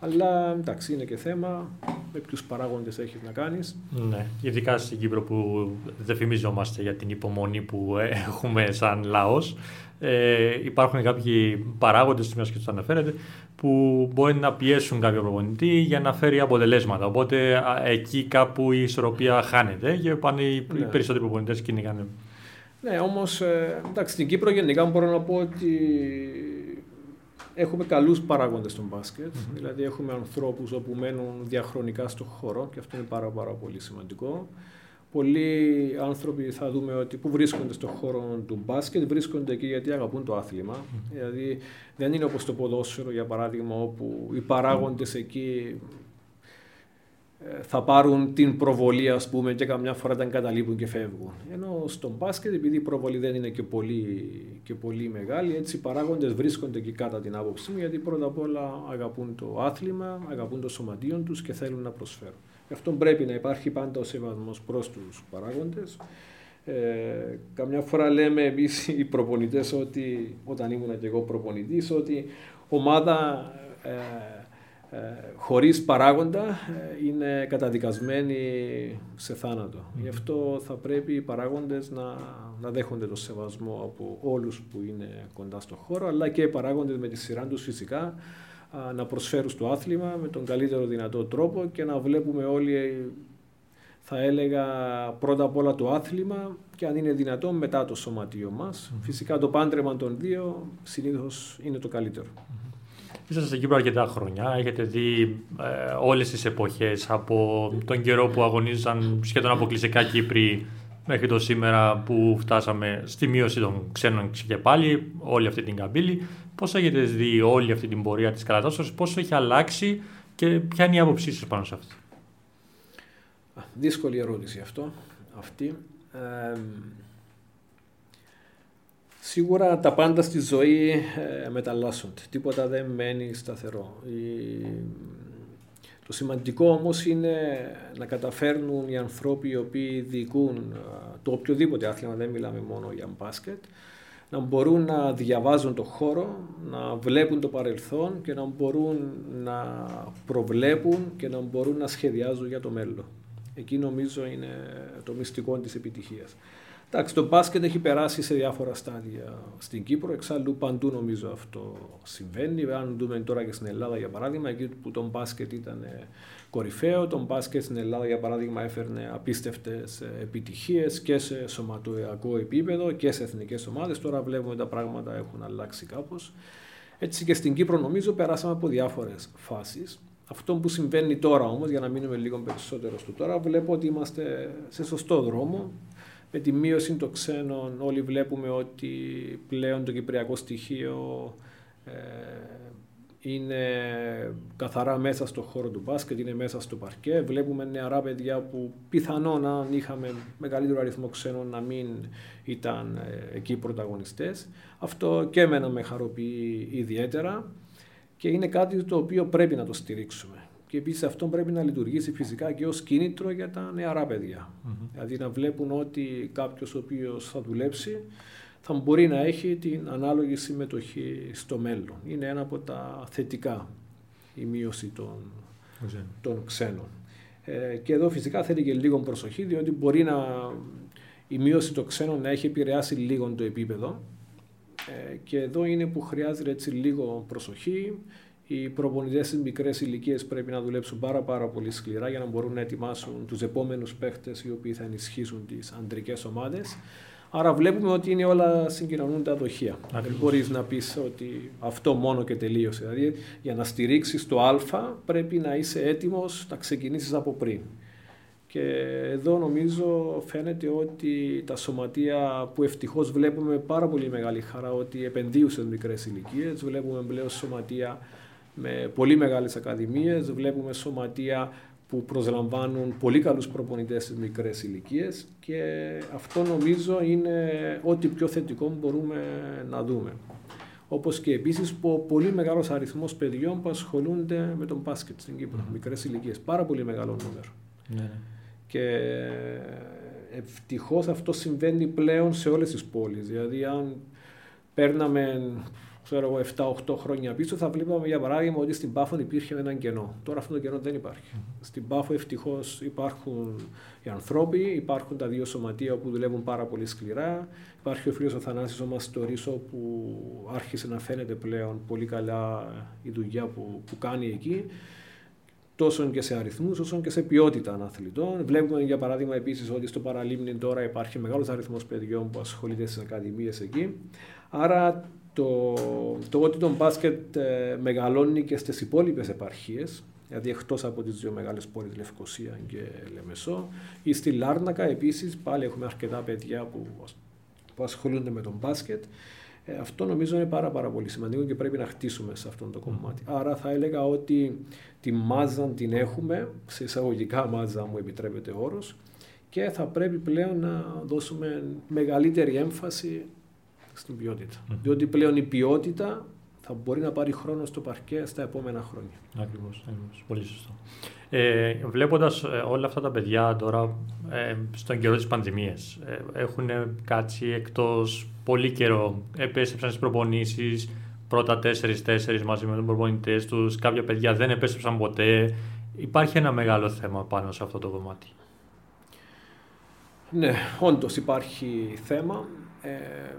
Αλλά εντάξει, είναι και θέμα με ποιους παράγοντες έχεις να κάνεις. Ναι, ειδικά στην Κύπρο που δεν φημίζομαστε για την υπομονή που έχουμε σαν λαός. Ε, υπάρχουν κάποιοι παράγοντες, μια και τους αναφέρετε, που μπορεί να πιέσουν κάποιο προπονητή για να φέρει αποτελέσματα. Οπότε εκεί κάπου η ισορροπία χάνεται και πάνε οι ναι. περισσότεροι προπονητές κυνηγάνε. Ναι, όμως ε, εντάξει, στην Κύπρο γενικά μπορώ να πω ότι έχουμε καλούς παράγοντες στον μπασκετ Δηλαδή έχουμε ανθρώπους όπου μένουν διαχρονικά στον χώρο και αυτό είναι πάρα, πάρα πολύ σημαντικό. Πολλοί άνθρωποι θα δούμε ότι που βρίσκονται στον χώρο του μπάσκετ βρίσκονται εκεί γιατί αγαπούν το άθλημα. Δηλαδή δεν είναι όπως το ποδόσφαιρο για παράδειγμα όπου οι παράγοντες εκεί ε, θα πάρουν την προβολή ας πούμε και καμιά φορά τα εγκαταλείπουν και φεύγουν. Ενώ στον μπάσκετ επειδή η προβολή δεν είναι και πολύ, και πολύ μεγάλη έτσι οι παράγοντες βρίσκονται εκεί κατά την άποψή μου γιατί πρώτα απ' όλα αγαπούν το άθλημα, αγαπούν το σωματείο τους και θέλουν να προσφέρουν. Γι' αυτό πρέπει να υπάρχει πάντα ο σεβασμός προς τους παράγοντες. Ε, καμιά φορά λέμε εμείς οι προπονητές ότι όταν ήμουν και εγώ προπονητής ότι ομάδα ε, ε, χωρίς παράγοντα ε, είναι καταδικασμένη σε θάνατο. Γι' αυτό θα πρέπει οι παράγοντες να, να δέχονται το σεβασμό από όλους που είναι κοντά στο χώρο αλλά και οι παράγοντες με τη σειρά τους φυσικά να προσφέρουν στο άθλημα με τον καλύτερο δυνατό τρόπο και να βλέπουμε όλοι, θα έλεγα, πρώτα απ' όλα το άθλημα και αν είναι δυνατόν μετά το σωματείο μας. Φυσικά το πάντρεμα των δύο συνήθως είναι το καλύτερο. Είσαστε στην Κύπρο αρκετά χρόνια. Έχετε δει ε, όλες τις εποχές από τον καιρό που αγωνίζαν σχεδόν αποκλειστικά Κύπροι μέχρι το σήμερα που φτάσαμε στη μείωση των ξένων και πάλι, όλη αυτή την καμπύλη. Πώς έχετε δει όλη αυτή την πορεία της κατάστασης, πώς έχει αλλάξει και ποια είναι η άποψή σας πάνω σε αυτό; Δύσκολη ερώτηση αυτό, αυτή. Σίγουρα τα πάντα στη ζωή ε, μεταλλάσσονται. Τίποτα δεν μένει σταθερό. Το σημαντικό όμως είναι να καταφέρνουν οι ανθρώποι οι οποίοι διοικούν ε, το οποιοδήποτε άθλημα, δεν μιλάμε μόνο για μπάσκετ, να μπορούν να διαβάζουν το χώρο, να βλέπουν το παρελθόν και να μπορούν να προβλέπουν και να μπορούν να σχεδιάζουν για το μέλλον. Εκεί νομίζω είναι το μυστικό της επιτυχίας. Εντάξει, το μπάσκετ έχει περάσει σε διάφορα στάδια στην Κύπρο, εξάλλου παντού νομίζω αυτό συμβαίνει. Αν δούμε τώρα και στην Ελλάδα για παράδειγμα, εκεί που το μπάσκετ ήταν κορυφαίο, το μπάσκετ στην Ελλάδα για παράδειγμα έφερνε απίστευτες επιτυχίες και σε σωματοιακό επίπεδο και σε εθνικές ομάδες. Τώρα βλέπουμε τα πράγματα έχουν αλλάξει κάπως. Έτσι και στην Κύπρο νομίζω περάσαμε από διάφορες φάσεις. Αυτό που συμβαίνει τώρα όμως, για να μείνουμε λίγο περισσότερο στο τώρα, βλέπω ότι είμαστε σε σωστό δρόμο. Με τη μείωση των ξένων όλοι βλέπουμε ότι πλέον το κυπριακό στοιχείο ε, είναι καθαρά μέσα στο χώρο του μπάσκετ, είναι μέσα στο παρκέ. Βλέπουμε νεαρά παιδιά που πιθανόν αν είχαμε μεγαλύτερο αριθμό ξένων να μην ήταν ε, εκεί πρωταγωνιστές. Αυτό και εμένα με χαροποιεί ιδιαίτερα και είναι κάτι το οποίο πρέπει να το στηρίξουμε. Και επίσης αυτό πρέπει να λειτουργήσει φυσικά και ως κίνητρο για τα νεαρά παιδιά. Mm-hmm. Δηλαδή να βλέπουν ότι κάποιος ο οποίος θα δουλέψει θα μπορεί να έχει την ανάλογη συμμετοχή στο μέλλον. Είναι ένα από τα θετικά η μείωση των, των ξένων. Ε, και εδώ φυσικά θέλει και λίγο προσοχή, διότι μπορεί να, η μείωση των ξένων να έχει επηρεάσει λίγο το επίπεδο. Ε, και εδώ είναι που χρειάζεται έτσι λίγο προσοχή. Οι προπονητές στις μικρές ηλικίες πρέπει να δουλέψουν πάρα, πάρα πολύ σκληρά για να μπορούν να ετοιμάσουν τους επόμενους παίχτες οι οποίοι θα ενισχύσουν τις αντρικές ομάδες. Άρα βλέπουμε ότι είναι όλα συγκοινωνούν τα δοχεία. Δεν μπορείς να πεις ότι αυτό μόνο και τελείωσε. Δηλαδή για να στηρίξεις το Α πρέπει να είσαι έτοιμος να ξεκινήσεις από πριν. Και εδώ νομίζω φαίνεται ότι τα σωματεία που ευτυχώς βλέπουμε πάρα πολύ μεγάλη χαρά ότι επενδύουν σε μικρές ηλικίες. Βλέπουμε πλέον σωματεία με πολύ μεγάλες ακαδημίες, βλέπουμε σωματεία που προσλαμβάνουν πολύ καλούς προπονητές στις μικρές ηλικίες και αυτό νομίζω είναι ό,τι πιο θετικό μπορούμε να δούμε. Όπως και επίσης που πολύ μεγάλος αριθμός παιδιών που ασχολούνται με τον μπάσκετ στην Κύπρο, mm. μικρές ηλικίες. Πάρα πολύ μεγάλο νούμερο. Ναι. Και ευτυχώς αυτό συμβαίνει πλέον σε όλες τις πόλεις. Δηλαδή αν παίρναμε ξέρω εγώ, 7-8 χρόνια πίσω, θα βλέπαμε για παράδειγμα ότι στην Πάφο υπήρχε ένα κενό. Τώρα αυτό το κενό δεν υπάρχει. Στην Πάφο ευτυχώς υπάρχουν οι ανθρώποι, υπάρχουν τα δύο σωματεία που δουλεύουν πάρα πολύ σκληρά. Υπάρχει ο φίλος ο Θανάσης ο Μαστορίσο που άρχισε να φαίνεται πλέον πολύ καλά η δουλειά που, που κάνει εκεί τόσο και σε αριθμούς όσο και σε ποιότητα αθλητών. Βλέπουμε για παράδειγμα επίσης ότι στο Παραλίμνη τώρα υπάρχει μεγάλος αριθμός παιδιών που ασχολείται στις ακαδημίες εκεί. Άρα το, το ότι το μπάσκετ ε, μεγαλώνει και στις υπόλοιπες επαρχίες, δηλαδή εκτός από τις δύο μεγάλες πόλεις Λευκοσία και Λεμεσό, ή στη Λάρνακα επίσης πάλι έχουμε αρκετά παιδιά που, που ασχολούνται με τον μπάσκετ. Ε, αυτό νομίζω είναι πάρα, πάρα πολύ σημαντικό και πρέπει να χτίσουμε σε αυτό το κομμάτι. Άρα θα έλεγα ότι τη μάζα την έχουμε, σε εισαγωγικά μάζα μου επιτρέπεται όρος, και θα πρέπει πλέον να δώσουμε μεγαλύτερη έμφαση στην ποιότητα. Mm. Διότι πλέον η ποιότητα θα μπορεί να πάρει χρόνο στο παρκέ στα επόμενα χρόνια. Ακριβώς. Πολύ σωστό. Ε, Βλέποντας ε, όλα αυτά τα παιδιά τώρα ε, στον καιρό της πανδημίας, ε, έχουν κάτσει εκτός πολύ καιρό, επέστρεψαν στις προπονήσεις, πρώτα τέσσερι-τέσσερι μαζί με του προπονητές τους. Κάποια παιδιά δεν επέστρεψαν ποτέ. Υπάρχει ένα μεγάλο θέμα πάνω σε αυτό το κομμάτι. Ναι, όντως υπάρχει θέμα. Ε,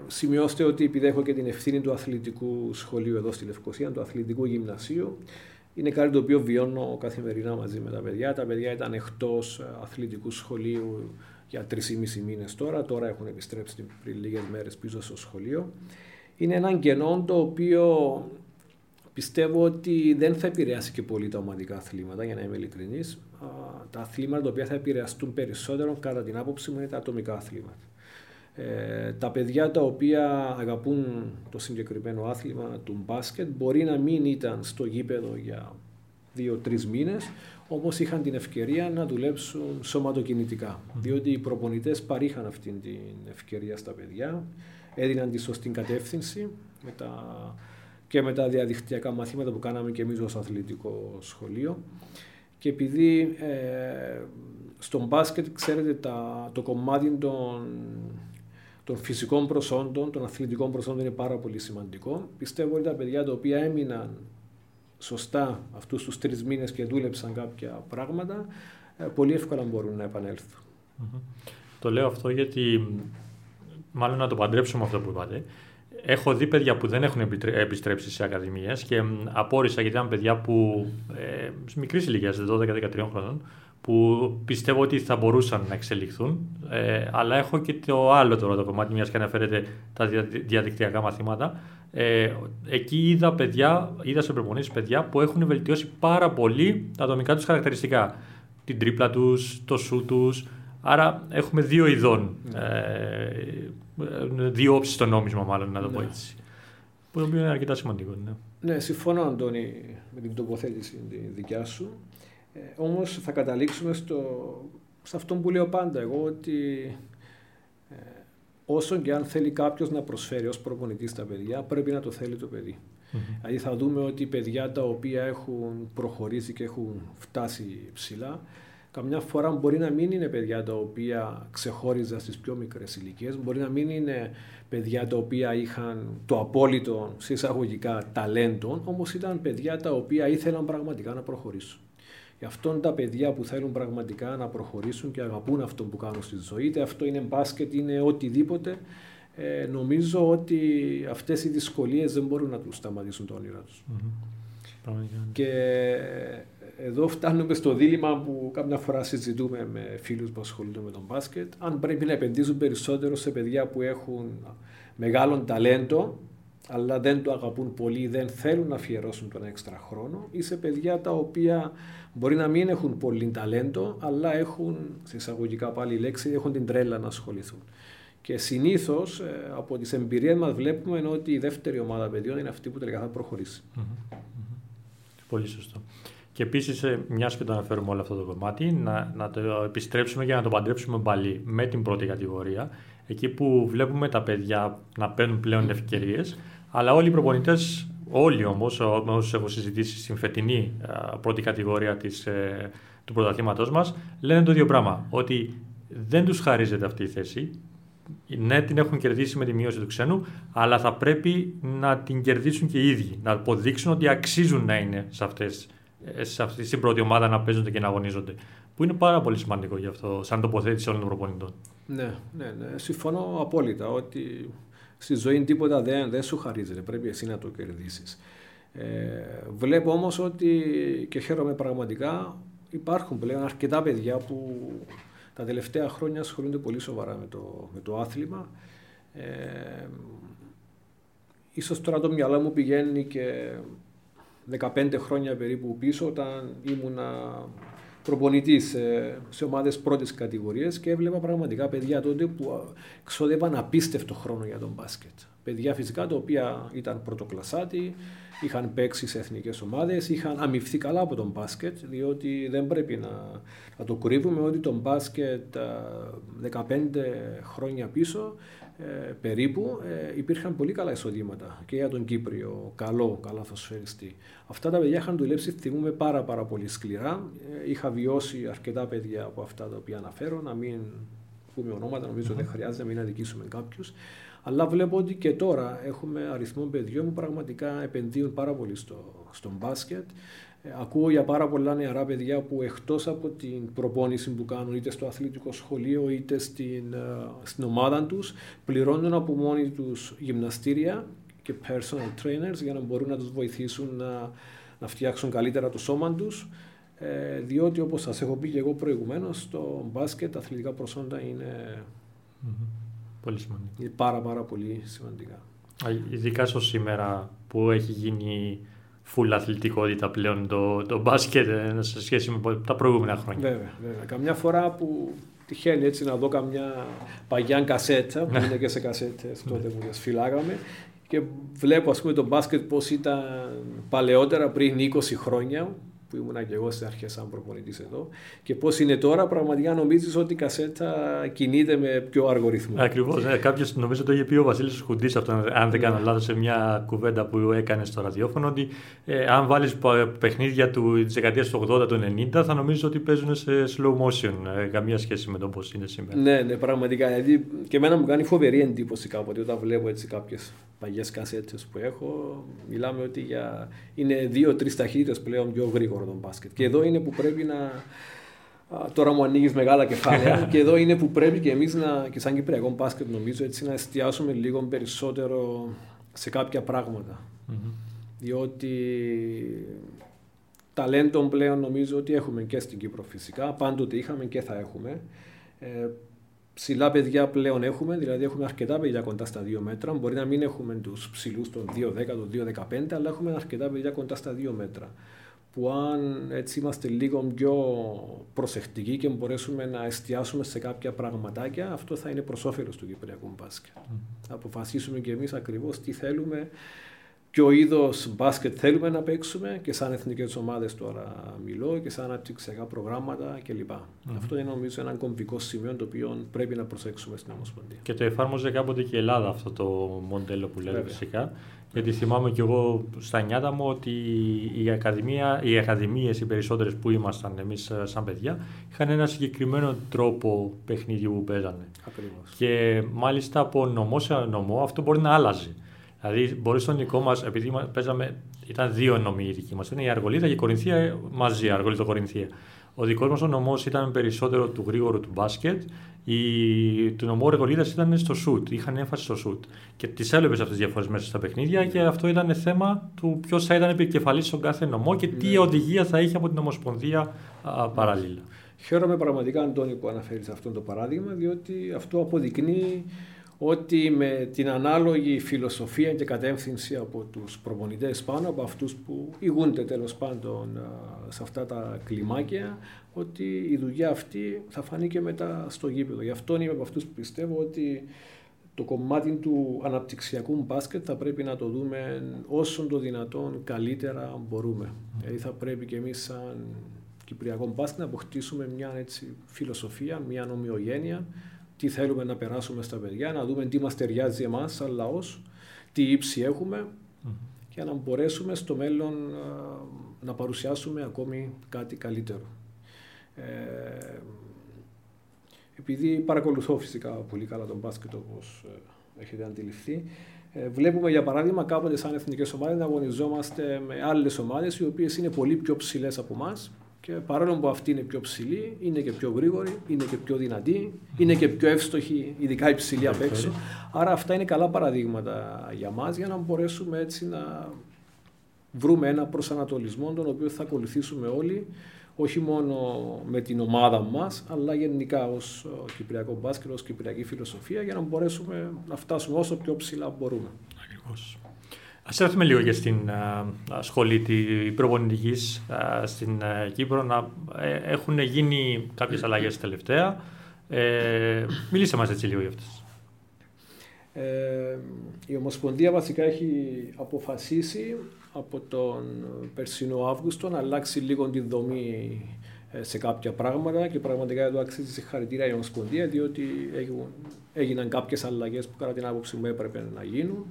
σημειώστε ότι επειδή έχω και την ευθύνη του αθλητικού σχολείου εδώ στη Λευκοσία, του αθλητικού γυμνασίου, είναι κάτι το οποίο βιώνω καθημερινά μαζί με τα παιδιά. Τα παιδιά ήταν εκτός αθλητικού σχολείου για τρεις ή μισή μήνες τώρα. Τώρα έχουν επιστρέψει πριν λίγες μέρες πίσω στο σχολείο. Είναι έναν κενό το οποίο πιστεύω ότι δεν θα επηρεάσει και πολύ τα ομαδικά αθλήματα, για να είμαι ειλικρινής. Τα αθλήματα τα οποία θα επηρεαστούν περισσότερο, κατά την άποψή μου, είναι τα ατομικά αθλήματα. Ε, τα παιδιά τα οποία αγαπούν το συγκεκριμένο άθλημα του μπάσκετ μπορεί να μην ήταν στο γήπεδο για δύο-τρεις μήνες, όμως είχαν την ευκαιρία να δουλέψουν σωματοκινητικά. Διότι οι προπονητές παρήχαν αυτή την ευκαιρία στα παιδιά, έδιναν τη σωστή κατεύθυνση με τα, και με τα διαδικτυακά μαθήματα που κάναμε και εμείς ως αθλητικό σχολείο. Και επειδή ε, στον μπάσκετ, ξέρετε, τα, το κομμάτι των των φυσικών προσόντων, των αθλητικών προσόντων είναι πάρα πολύ σημαντικό. Πιστεύω ότι τα παιδιά τα οποία έμειναν σωστά αυτούς τους τρεις μήνες και δούλεψαν κάποια πράγματα, ε, πολύ εύκολα μπορούν να επανελθουν Το λέω αυτό γιατί, μάλλον να το παντρέψουμε αυτό που είπατε, έχω δει παιδιά που δεν έχουν επιστρέψει σε ακαδημίες και απόρρισα γιατί ήταν παιδιά που ε, μικρής ηλικίας, 12-13 χρόνων, που πιστεύω ότι θα μπορούσαν να εξελιχθούν. Ε, αλλά έχω και το άλλο τώρα το κομμάτι, μιας και αναφέρεται τα διαδικτυακά μαθήματα. Ε, εκεί είδα παιδιά, είδα σε προπονήσεις παιδιά που έχουν βελτιώσει πάρα πολύ τα ατομικά τους χαρακτηριστικά. Την τρίπλα τους, το σου τους. Άρα έχουμε δύο ειδών. Ναι. Ε, δύο όψεις στο νόμισμα μάλλον να το πω ναι. έτσι. Που είναι αρκετά σημαντικό. Ναι. ναι, συμφωνώ Αντώνη με την τοποθέτηση τη δικιά σου. Ε, όμως θα καταλήξουμε στο, σε αυτό που λέω πάντα εγώ ότι ε, όσο και αν θέλει κάποιος να προσφέρει ως προπονητής στα παιδιά πρέπει να το θέλει το παιδί. Mm-hmm. Δηλαδή θα δούμε ότι παιδιά τα οποία έχουν προχωρήσει και έχουν φτάσει ψηλά καμιά φορά μπορεί να μην είναι παιδιά τα οποία ξεχώριζαν στις πιο μικρές ηλικίες, μπορεί να μην είναι παιδιά τα οποία είχαν το απόλυτο σε εισαγωγικά ταλέντο, όμως ήταν παιδιά τα οποία ήθελαν πραγματικά να προχωρήσουν. Γι' αυτό τα παιδιά που θέλουν πραγματικά να προχωρήσουν και αγαπούν αυτό που κάνουν στη ζωή, είτε αυτό είναι μπάσκετ, είναι οτιδήποτε, ε, νομίζω ότι αυτές οι δυσκολίες δεν μπορούν να τους σταματήσουν το όνειρο τους. Mm-hmm. Και εδώ φτάνουμε στο δίλημα που κάποια φορά συζητούμε με φίλους που ασχολούνται με τον μπάσκετ, αν πρέπει να επενδύσουν περισσότερο σε παιδιά που έχουν μεγάλο ταλέντο, αλλά δεν το αγαπούν πολύ, δεν θέλουν να αφιερώσουν τον έξτρα χρόνο, ή σε παιδιά τα οποία Μπορεί να μην έχουν πολύ ταλέντο, αλλά έχουν, σε εισαγωγικά πάλι λέξη, έχουν την τρέλα να ασχοληθούν. Και συνήθως ε, από τις εμπειρίες μας βλέπουμε ότι η δεύτερη ομάδα παιδιών είναι αυτή που τελικά θα προχωρήσει. Πολύ σωστό. Και επίσης, ε, μιας και το αναφέρουμε όλο αυτό το κομμάτι, να, να το επιστρέψουμε και να το παντρέψουμε πάλι με την πρώτη κατηγορία. Εκεί που βλέπουμε τα παιδιά να παίρνουν πλέον ευκαιρίες, αλλά όλοι οι προπονητές Όλοι όμως, όσους έχω συζητήσει στην φετινή πρώτη κατηγορία της, ε, του πρωταθλήματός μας, λένε το ίδιο πράγμα. Ότι δεν τους χαρίζεται αυτή η θέση. Ναι, την έχουν κερδίσει με τη μείωση του ξένου, αλλά θα πρέπει να την κερδίσουν και οι ίδιοι. Να αποδείξουν ότι αξίζουν να είναι σε, αυτές, ε, σε αυτή την πρώτη ομάδα να παίζονται και να αγωνίζονται. Που είναι πάρα πολύ σημαντικό γι' αυτό, σαν τοποθέτηση όλων των προπονητών. Ναι, ναι, ναι. Συμφωνώ απόλυτα ότι Στη ζωή τίποτα δεν, δεν σου χαρίζεται, πρέπει εσύ να το κερδίσεις. Ε, βλέπω όμως ότι και χαίρομαι πραγματικά υπάρχουν πλέον αρκετά παιδιά που τα τελευταία χρόνια ασχολούνται πολύ σοβαρά με το, με το άθλημα. Ε, ίσως τώρα το μυαλό μου πηγαίνει και 15 χρόνια περίπου πίσω όταν ήμουνα προπονητής σε, σε ομάδες πρώτης κατηγορίας και έβλεπα πραγματικά παιδιά τότε που ξοδεύαν απίστευτο χρόνο για τον μπάσκετ. Παιδιά φυσικά τα οποία ήταν πρωτοκλασάτη, είχαν παίξει σε εθνικές ομάδες, είχαν αμυφθεί καλά από τον μπάσκετ, διότι δεν πρέπει να, να το κρύβουμε ότι τον μπάσκετ 15 χρόνια πίσω ε, περίπου ε, υπήρχαν πολύ καλά εισοδήματα και για τον Κύπριο, καλό, καλά φωσφαιριστή. Αυτά τα παιδιά είχαν δουλέψει, θυμούμε πάρα, πάρα πολύ σκληρά. Ε, είχα βιώσει αρκετά παιδιά από αυτά τα οποία αναφέρω, να μην πούμε ονόματα, νομίζω δεν χρειάζεται να μην αδικήσουμε κάποιους. Αλλά βλέπω ότι και τώρα έχουμε αριθμό παιδιών που πραγματικά επενδύουν πάρα πολύ στο, στο μπάσκετ. Ε, ακούω για πάρα πολλά νεαρά παιδιά που εκτός από την προπόνηση που κάνουν είτε στο αθλητικό σχολείο είτε στην, ε, στην ομάδα τους πληρώνουν από μόνοι τους γυμναστήρια και personal trainers για να μπορούν να τους βοηθήσουν να, να φτιάξουν καλύτερα το σώμα τους ε, διότι όπως σας έχω πει και εγώ προηγουμένως το μπάσκετ, τα αθλητικά προσόντα είναι, πολύ σημαντικά. πάρα πάρα πολύ σημαντικά. Ειδικά στο σήμερα που έχει γίνει full αθλητικότητα πλέον το, το μπάσκετ ε, σε σχέση με τα προηγούμενα χρόνια. Βέβαια, βέβαια. Καμιά φορά που τυχαίνει έτσι να δω καμιά παγιά κασέτα, που είναι και σε κασέτες τότε που τις φυλάγαμε, και βλέπω ας πούμε το μπάσκετ πώς ήταν παλαιότερα πριν 20 χρόνια που ήμουν και εγώ στι αρχές σαν προπονητής εδώ. Και πώς είναι τώρα, πραγματικά νομίζεις ότι η κασέτα κινείται με πιο αργό ρυθμό. Ακριβώς. Ναι. Κάποιος νομίζω το είχε πει ο Βασίλης Χουντής, αν δεν κάνω ναι. λάθος, σε μια κουβέντα που έκανε στο ραδιόφωνο, ότι ε, αν βάλεις παιχνίδια της δεκαετίας του 80, του 90, θα νομίζω ότι παίζουν σε slow motion. Ε, καμία σχέση με το πώς είναι σήμερα. Ναι, ναι, πραγματικά. Δηλαδή, και εμένα μου κάνει φοβερή εντύπωση κάποτε όταν βλέπω έτσι κάποιες παλιές κασέτες που έχω. Μιλάμε ότι για... είναι δύο-τρεις ταχύτητες πλέον πιο γρήγορο τον μπάσκετ. Και εδώ είναι που πρέπει να. Τώρα μου ανοίγεις μεγάλα κεφάλαια και εδώ είναι που πρέπει και εμείς και σαν Κυπριακό μπάσκετ νομίζω έτσι να εστιάσουμε λίγο περισσότερο σε κάποια Διότι ταλέντων πλέον νομίζω ότι έχουμε και στην Κύπρο φυσικά, πάντοτε είχαμε και θα έχουμε. Ε, ψηλά παιδιά πλέον έχουμε, δηλαδή έχουμε αρκετά παιδιά κοντά στα 2 μέτρα. Μπορεί να μην έχουμε τους ψηλούς των 2-10, των 2-15, αλλά έχουμε αρκετά παιδιά κοντά στα 2 μέτρα. Που αν έτσι είμαστε λίγο πιο προσεκτικοί και μπορέσουμε να εστιάσουμε σε κάποια πραγματάκια, αυτό θα είναι προς όφελος του Κυπριακού μπάσκετ. Mm. Αποφασίσουμε κι εμείς ακριβώς τι θέλουμε ποιο είδος μπάσκετ θέλουμε να παίξουμε και σαν εθνικές ομάδες τώρα μιλώ και σαν αναπτυξιακά προγράμματα κλπ. Mm-hmm. Αυτό είναι νομίζω ένα κομβικό σημείο το οποίο πρέπει να προσέξουμε στην Ομοσπονδία. Και το εφάρμοζε κάποτε και η Ελλάδα αυτό το μοντέλο που λέτε φυσικά. Γιατί θυμάμαι κι εγώ στα νιάτα μου ότι η ακαδημία, οι ακαδημίες οι περισσότερες που ήμασταν εμείς ε, σαν παιδιά είχαν ένα συγκεκριμένο τρόπο παιχνιδιού που παίζανε. Ακριβώς. Και μάλιστα από νομό σε νομό αυτό μπορεί να άλλαζε. Δηλαδή, μπορεί στον δικό μας, επειδή παίζαμε, ήταν δύο νομοί οι δικοί μας. Ήταν η Αργολίδα και η Κορινθία μαζί, Αργολίδα Κορινθία. Ο δικός μας ο νομός ήταν περισσότερο του γρήγορου του μπάσκετ. Η, του νομού Αργολίδα ήταν στο σουτ. Είχαν έμφαση στο σουτ. Και τις έβλεπε αυτές τις διαφορές μέσα στα παιχνίδια και αυτό ήταν θέμα του ποιος θα ήταν επικεφαλής στον κάθε νομό και τι ναι. οδηγία θα είχε από την Ομοσπονδία α, παράλληλα. Χαίρομαι πραγματικά, Αντώνη, που αναφέρεις αυτό το παράδειγμα, διότι αυτό αποδεικνύει ότι με την ανάλογη φιλοσοφία και κατεύθυνση από τους προπονητές πάνω από αυτούς που ηγούνται τέλος πάντων σε αυτά τα κλιμάκια ότι η δουλειά αυτή θα φανεί και μετά στο γήπεδο. Γι' αυτό είμαι από αυτούς που πιστεύω ότι το κομμάτι του αναπτυξιακού μπάσκετ θα πρέπει να το δούμε όσο το δυνατόν καλύτερα μπορούμε. Δηλαδή θα πρέπει και εμείς σαν Κυπριακό μπάσκετ να αποκτήσουμε μια έτσι, φιλοσοφία, μια νομιογένεια τι θέλουμε να περάσουμε στα παιδιά, να δούμε τι μας ταιριάζει εμάς σαν λαός, τι ύψη έχουμε και να μπορέσουμε στο μέλλον να παρουσιάσουμε ακόμη κάτι καλύτερο. Ε, επειδή παρακολουθώ φυσικά πολύ καλά τον μπάσκετ όπως ε, έχετε αντιληφθεί, ε, βλέπουμε για παράδειγμα κάποτε σαν εθνικές ομάδες να αγωνιζόμαστε με άλλες ομάδες οι οποίες είναι πολύ πιο ψηλές από εμάς και παρόλο που αυτή είναι πιο ψηλή, είναι και πιο γρήγορη, είναι και πιο δυνατή, είναι και πιο εύστοχη, ειδικά η ψηλή απ' έξω. Άρα αυτά είναι καλά παραδείγματα για μας για να μπορέσουμε έτσι να βρούμε ένα προσανατολισμό τον οποίο θα ακολουθήσουμε όλοι όχι μόνο με την ομάδα μας, αλλά γενικά ως Κυπριακό μπάσκετ, ως Κυπριακή φιλοσοφία, για να μπορέσουμε να φτάσουμε όσο πιο ψηλά μπορούμε. Ακριβώς. Ας έρθουμε λίγο και στην σχολή τη προπονητικής στην Κύπρο. Να, ε, έχουν γίνει κάποιες αλλαγές τελευταία. Ε, μιλήστε μας έτσι λίγο για αυτές. Ε, η Ομοσπονδία βασικά έχει αποφασίσει από τον περσινό Αύγουστο να αλλάξει λίγο τη δομή ε, σε κάποια πράγματα και πραγματικά εδώ αξίζει συγχαρητήρια η Ομοσπονδία διότι έγιναν κάποιες αλλαγές που κατά την άποψη μου έπρεπε να γίνουν.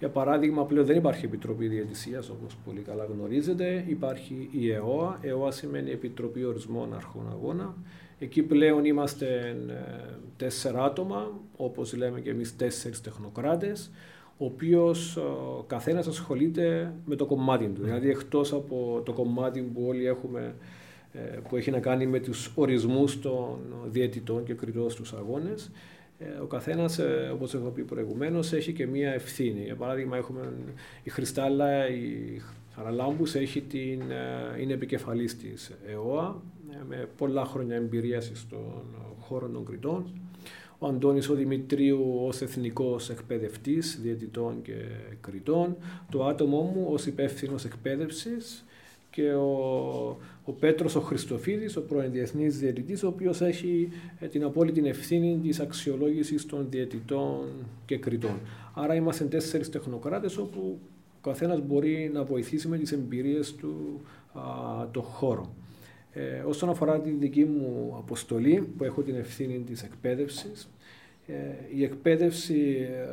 Για παράδειγμα, πλέον δεν υπάρχει Επιτροπή Διαιτησίας, όπως πολύ καλά γνωρίζετε. Υπάρχει η ΕΟΑ. ΕΟΑ σημαίνει Επιτροπή Ορισμών Αρχών Αγώνα. Εκεί πλέον είμαστε ε, τέσσερα άτομα, όπως λέμε και εμείς τέσσερις τεχνοκράτες, ο οποίος ο καθένας ασχολείται με το κομμάτι του. Δηλαδή εκτός από το κομμάτι που όλοι έχουμε ε, που έχει να κάνει με τους ορισμούς των διαιτητών και κριτών στους αγώνες, ε, ο καθένας, ε, όπως έχω πει προηγουμένως, έχει και μία ευθύνη. Για παράδειγμα, έχουμε η Χριστάλλα, η Χαραλάμπους, έχει την, ε, είναι επικεφαλής της ΕΟΑ με πολλά χρόνια εμπειρίας στον χώρο των κριτών. ο Αντώνης ο Δημητρίου ως εθνικός εκπαιδευτής διαιτητών και κριτών, το άτομό μου ως υπεύθυνος εκπαίδευσης και ο, ο Πέτρος ο Χριστοφίδης, ο πρώην διεθνής διαιτητής, ο οποίος έχει ε, την απόλυτη ευθύνη της αξιολόγησης των διαιτητών και κριτών. Άρα είμαστε τέσσερις τεχνοκράτες όπου ο καθένας μπορεί να βοηθήσει με τις εμπειρίες του α, το χώρο. Ε, όσον αφορά τη δική μου αποστολή, που έχω την ευθύνη της εκπαίδευσης, ε, η εκπαίδευση ε,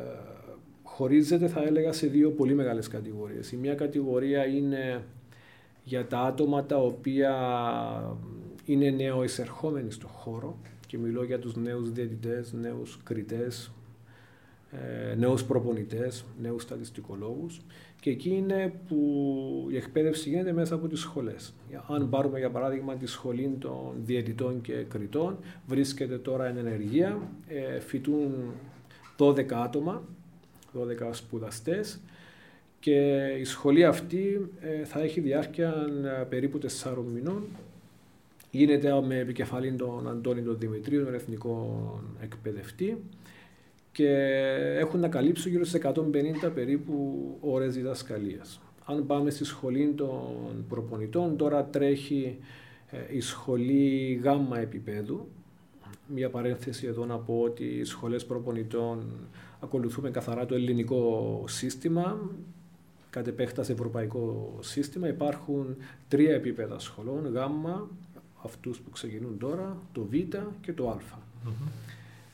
χωρίζεται, θα έλεγα, σε δύο πολύ μεγάλες κατηγορίες. Η μία κατηγορία είναι για τα άτομα τα οποία είναι νεοεισερχόμενοι στο χώρο. Και μιλώ για τους νέους διαιτητές, νέους κριτές, ε, νέους προπονητές, νέους στατιστικολόγους. Και εκεί είναι που η εκπαίδευση γίνεται μέσα από τις σχολές. Αν πάρουμε για παράδειγμα τη σχολή των διαιτητών και κριτών, βρίσκεται τώρα εν ενεργεία, ε, φοιτούν 12 άτομα, 12 σπουδαστές και η σχολή αυτή ε, θα έχει διάρκεια ε, περίπου 4 μηνών. Γίνεται με επικεφαλή τον Αντώνη τον Δημητρίου, τον εθνικό εκπαιδευτή και έχουν να καλύψουν γύρω στις 150 περίπου ώρες διδασκαλίας. Αν πάμε στη σχολή των προπονητών, τώρα τρέχει ε, η σχολή γάμμα επίπεδου. Μια παρένθεση εδώ να πω ότι οι σχολές προπονητών ακολουθούμε καθαρά το ελληνικό σύστημα, κατ' επέκταση ευρωπαϊκό σύστημα. Υπάρχουν τρία επίπεδα σχολών, γάμμα, αυτούς που ξεκινούν τώρα, το β και το α.